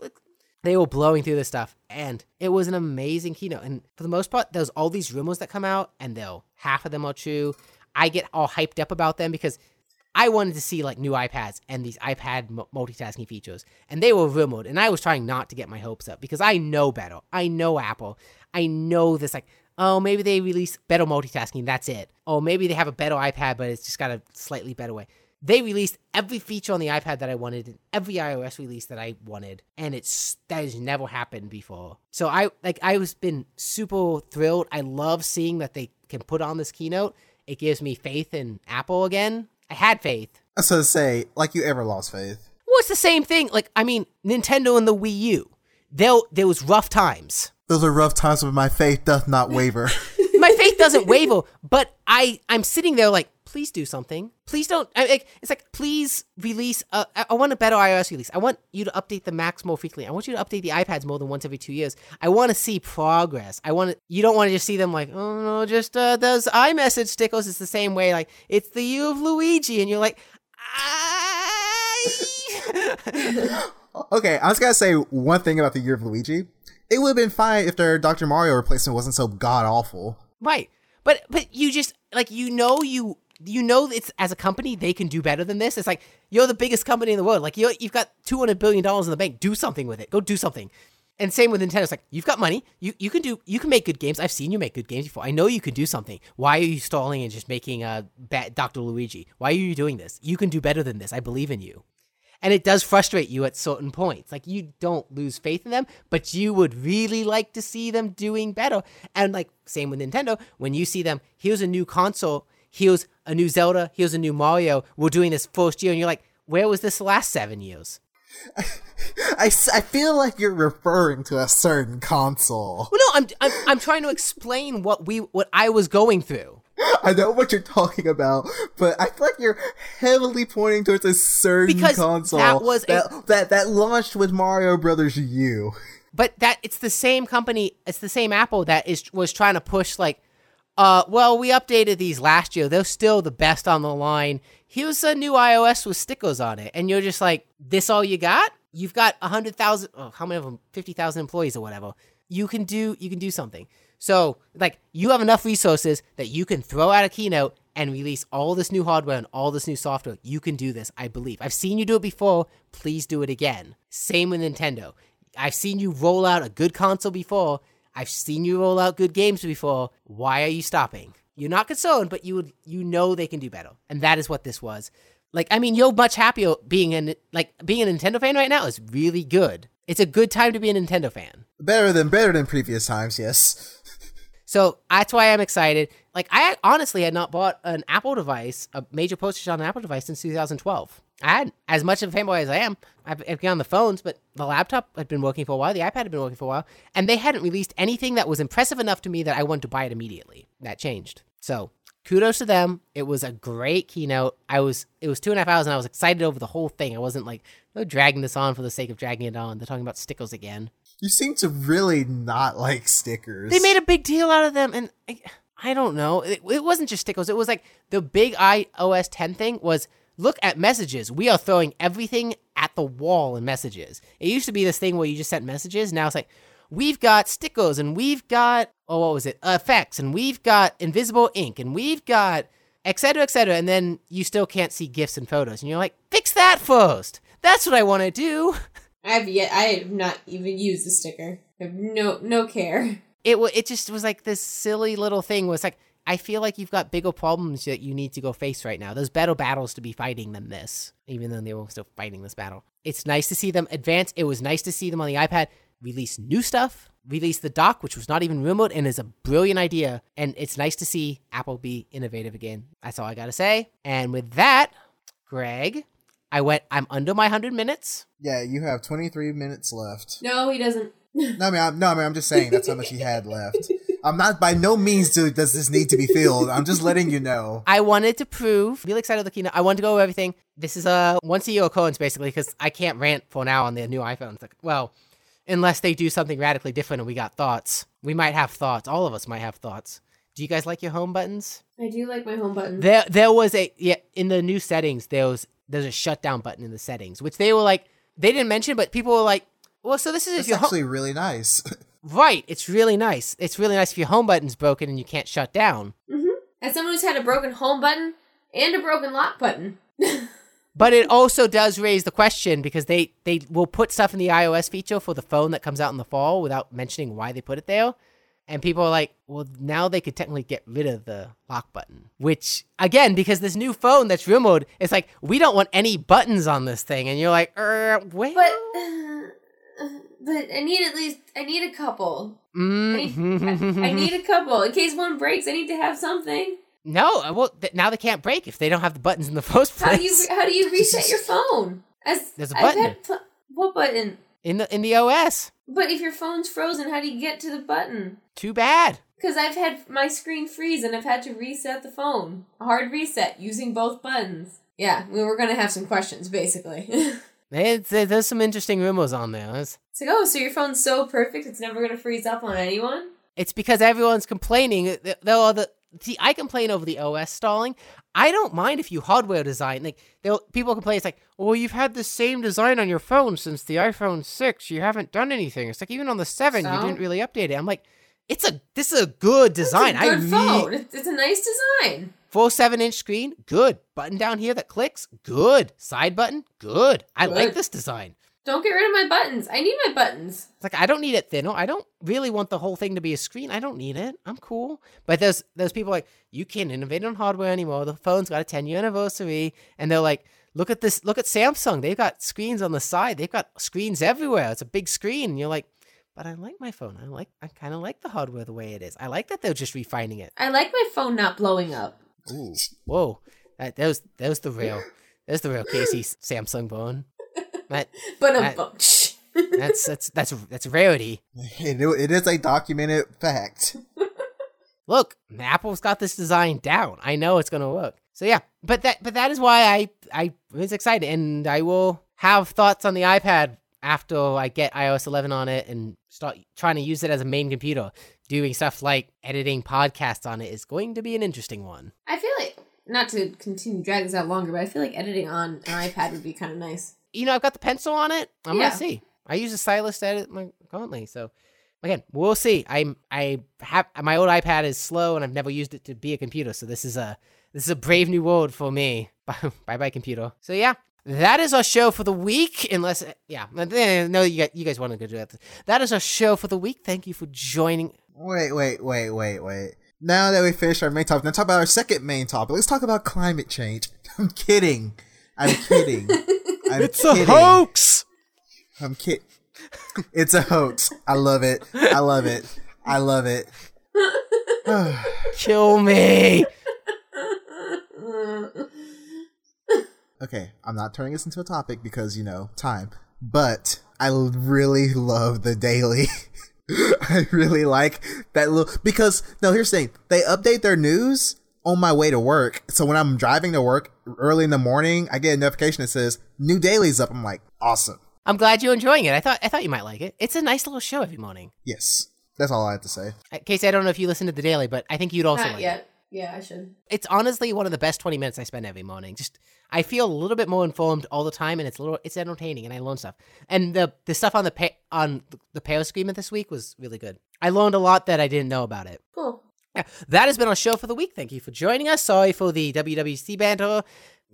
They were blowing through this stuff, and it was an amazing keynote. And for the most part, there's all these rumors that come out, and they'll half of them are true. I get all hyped up about them because I wanted to see like new iPads and these iPad mu- multitasking features, and they were rumored. And I was trying not to get my hopes up because I know better. I know Apple. I know this like, oh, maybe they release better multitasking. That's it. Oh, maybe they have a better iPad, but it's just got a slightly better way. They released every feature on the iPad that I wanted, and every iOS release that I wanted, and it's that has never happened before. So I like I was been super thrilled. I love seeing that they can put on this keynote. It gives me faith in Apple again. I had faith. I was gonna say, like you ever lost faith. Well, it's the same thing. Like I mean, Nintendo and the Wii U. There, there was rough times. Those are rough times, but my faith doth not waver. My faith doesn't waver, but I, I'm sitting there like, please do something. Please don't. I, like, it's like, please release. A, I I want a better iOS release. I want you to update the Macs more frequently. I want you to update the iPads more than once every two years. I want to see progress. I want to. You don't want to just see them like, oh no, just uh, those iMessage stickers. It's the same way. Like it's the year of Luigi, and you're like, I. okay, I was gonna say one thing about the year of Luigi. It would have been fine if their Dr. Mario replacement wasn't so god awful. Right. But but you just like you know you you know it's as a company they can do better than this. It's like you're the biggest company in the world. Like you you've got two hundred billion dollars in the bank. Do something with it. Go do something. And same with Nintendo. It's like you've got money. You you can do you can make good games. I've seen you make good games before. I know you can do something. Why are you stalling and just making uh, a bad Dr. Luigi? Why are you doing this? You can do better than this. I believe in you. And it does frustrate you at certain points. Like you don't lose faith in them, but you would really like to see them doing better. And like same with Nintendo, when you see them, here's a new console, here's a new Zelda, here's a new Mario. We're doing this first year, and you're like, where was this last seven years? I I feel like you're referring to a certain console. Well, no, I'm I'm, I'm trying to explain what we what I was going through. I know what you're talking about, but I feel like you're heavily pointing towards a certain Because console that was a- that, that that launched with Mario Brothers U. But that it's the same company, it's the same Apple that is was trying to push like Uh, well, we updated these last year. They're still the best on the line. Here's a new iOS with stickers on it, and you're just like, this all you got? You've got a hundred thousand, oh, how many of them? Fifty thousand employees or whatever. You can do, you can do something. So, like, you have enough resources that you can throw out a keynote and release all this new hardware and all this new software. You can do this, I believe. I've seen you do it before. Please do it again. Same with Nintendo. I've seen you roll out a good console before. I've seen you roll out good games before. Why are you stopping? You're not concerned, but you would you know they can do better. And that is what this was. Like, I mean, you're much happier being an like being a Nintendo fan right now is really good. It's a good time to be a Nintendo fan. Better than better than previous times, yes. So that's why I'm excited. Like I honestly had not bought an Apple device, a major postage on an Apple device since 2012. I had as much of a fanboy as I am. I've, I've been on the phones, but the laptop had been working for a while. The iPad had been working for a while, and they hadn't released anything that was impressive enough to me that I wanted to buy it immediately. That changed. So kudos to them. It was a great keynote. I was it was two and a half hours, and I was excited over the whole thing. I wasn't like oh, dragging this on for the sake of dragging it on. They're talking about stickers again. You seem to really not like stickers. They made a big deal out of them, and I, I don't know. It, it wasn't just stickers. It was like the big iOS 10 thing was look at messages. We are throwing everything at the wall in messages. It used to be this thing where you just sent messages. Now it's like we've got stickers and we've got oh what was it effects and we've got invisible ink and we've got etc etc and then you still can't see gifs and photos and you're like fix that first. That's what I want to do. I've yet I have not even used the sticker. I have no no care. It wa it just was like this silly little thing was like I feel like you've got bigger problems that you need to go face right now. There's better battles to be fighting than this, even though they were still fighting this battle. It's nice to see them advance. It was nice to see them on the iPad release new stuff, release the dock, which was not even rumored and is a brilliant idea. And it's nice to see Apple be innovative again. That's all I gotta say. And with that, Greg, I went. I'm under my hundred minutes. Yeah, you have 23 minutes left. No, he doesn't. No, I mean, I'm, no, I mean, I'm just saying that's how much he had left. I'm not by no means do, does this need to be filled. I'm just letting you know. I wanted to prove, really excited looking. I wanted to go over everything. This is a once one CEO occurrence basically because I can't rant for now on the new iPhones. Like, well, unless they do something radically different and we got thoughts. We might have thoughts. All of us might have thoughts. Do you guys like your home buttons? I do like my home button. There, there was a yeah in the new settings. There was there's a shutdown button in the settings, which they were like they didn't mention, but people were like, well, so this is if It's your home actually really nice. right. It's really nice. It's really nice if your home button's broken and you can't shut down. As someone who's had a broken home button and a broken lock button. But it also does raise the question because they they will put stuff in the iOS feature for the phone that comes out in the fall without mentioning why they put it there. And people are like, well, now they could technically get rid of the lock button. Which, again, because this new phone that's rumored, it's like, we don't want any buttons on this thing. And you're like, er, wait. But uh, but I need at least I need a couple. I need. I need a couple in case one breaks. I need to have something. no, uh, well, th- now they can't break if they don't have the buttons in the first place. How do you how do you reset your phone? As There's a button. pl- what button? in the in the OS? But if your phone's frozen, how do you get to the button? Too bad. Because I've had my screen freeze and I've had to reset the phone. A hard reset using both buttons. Yeah, we were gonna have some questions basically. It's, there's some interesting rumors on there. It's, like, oh, so your phone's so perfect it's never gonna freeze up on anyone? it's because everyone's complaining. Though the see. I complain over the OS stalling. I don't mind if you hardware design. Like they'll people complain. It's like, well, you've had the same design on your phone since the iPhone six. You haven't done anything. It's like even on the seven, you didn't really update it. I'm like, it's a this is a good design. It's a good I phone. It's, it's a nice design. full seven inch screen. Good button down here that clicks. Good side button. Good. I like this design. Don't get rid of my buttons. I need my buttons. It's like I don't need it thinner. I don't really want the whole thing to be a screen. I don't need it. I'm cool. But there's there's people like you can't innovate on hardware anymore. The phone's got a 10 year anniversary, and they're like, look at this. Look at Samsung. They've got screens on the side. They've got screens everywhere. It's a big screen. And you're like, but I like my phone. I like. I kind of like the hardware the way it is. I like that they're just refining it. I like my phone not blowing up. Ooh. Whoa, that that was that was the real. There's the real Casey Samsung bone. Um, that But That- a that's that's that's that's a rarity. It, it is a documented fact. look, Apple's got this design down. I know it's gonna work. So yeah, but that but that is why I I was excited, and I will have thoughts on the iPad after I get iOS 11 on it and start trying to use it as a main computer, doing stuff like editing podcasts on it is going to be an interesting one. I feel like not to continue drag this out longer, but I feel like editing on an iPad would be kind of nice. You know, I've got the pencil on it. I'm Yeah. gonna see. I use a stylus to edit my currently, so again, we'll see. I'm I have my old iPad is slow and I've never used it to be a computer, so this is a this is a brave new world for me. bye bye computer. So yeah. That is our show for the week. Unless, yeah, no, you guys, you guys want to go do that. That is our show for the week. Thank you for joining. Wait, wait, wait, wait, wait. Now that we finished our main topic, let's talk about our second main topic. Let's talk about climate change. I'm kidding. I'm kidding. I'm kidding. hoax. I'm kidding. It's a hoax. I love it. I love it. I love it. Kill me. okay, I'm not turning this into a topic because, you know, time. But I really love the daily. I really like that little because no, here's the thing. They update their news on my way to work. So when I'm driving to work early in the morning, I get a notification that says new daily's up. I'm like, awesome. I'm glad you're enjoying it. I thought I thought you might like it. It's a nice little show every morning. Yes. That's all I have to say. Uh, Casey, I don't know if you listen to the daily, but I think you'd also Not like it. yet. Yeah, I should. It's honestly one of the best 20 minutes I spend every morning. Just I feel a little bit more informed all the time, and it's a little it's entertaining, and I learn stuff. And the the stuff on the pa- on the Pale Screaming this week was really good. I learned a lot that I didn't know about it. Cool. Yeah, that has been our show for the week. Thank you for joining us. Sorry for the WWDC banter.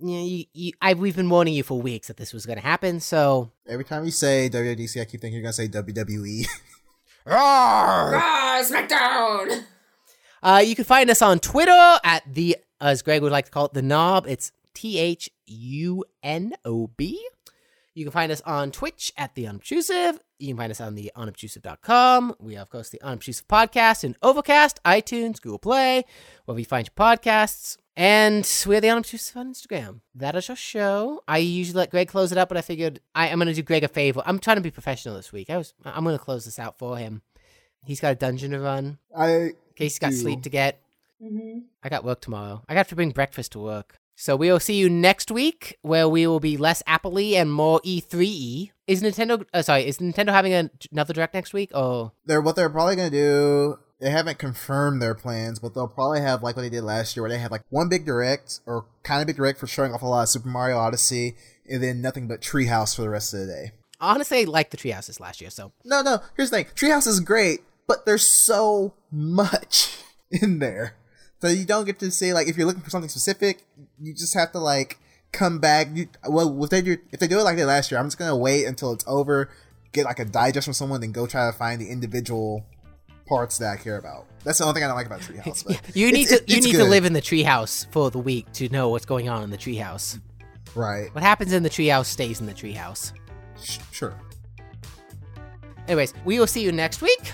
You, you, you, I, we've been warning you for weeks that this was going to happen. So, Every time you say WWDC, I keep thinking you're gonna say E. WWE. Roar! Ah, SmackDown! Uh, you can find us on Twitter at the, as Greg would like to call it, the knob. It's T H U N O B. You can find us on Twitch at The Unobtrusive. You can find us on the unobtrusive.com. We have, of course, the Unobtrusive Podcast in Overcast, iTunes, Google Play, where we find your podcasts. And we're the Unobtrusive on Instagram. That is our show. I usually let Greg close it up, but I figured I, I'm going to do Greg a favor. I'm trying to be professional this week. I was, I'm going to close this out for him. He's got a dungeon to run. I Casey's got Deal. sleep to get. Mm-hmm. I got work tomorrow. I got to bring breakfast to work. So we will see you next week, where we will be less Apple-y and more E3E. Is Nintendo? Uh, sorry, is Nintendo having a, another direct next week? Oh, they're what they're probably gonna do. They haven't confirmed their plans, but they'll probably have like what they did last year, where they had like one big direct or kind of big direct for showing off a lot of Super Mario Odyssey, and then nothing but Treehouse for the rest of the day. honestly, I liked the treehouses last year. So No, no. Here's the thing: Treehouse is great, but there's so much in there, so you don't get to see like if you're looking for something specific, you just have to like come back. You, well, if they do if they do it like they did last year, I'm just gonna wait until it's over, get like a digest from someone, then go try to find the individual parts that I care about. That's the only thing I don't like about Treehouse. But you need to you need to live in the treehouse for the week to know what's going on in the treehouse. right. What happens in the treehouse stays in the treehouse. Sh- sure. Anyways, we will see you next week.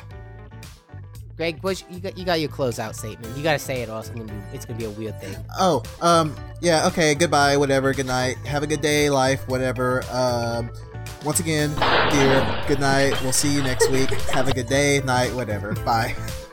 Greg, what's, you got you got your closeout statement. You got to say it, or else I'm gonna be, it's gonna be a weird thing. Oh, um, yeah, okay, goodbye, whatever, good night, have a good day, life, whatever. Um, once again, dear, good night, we'll see you next week. Have a good day, night, whatever, bye.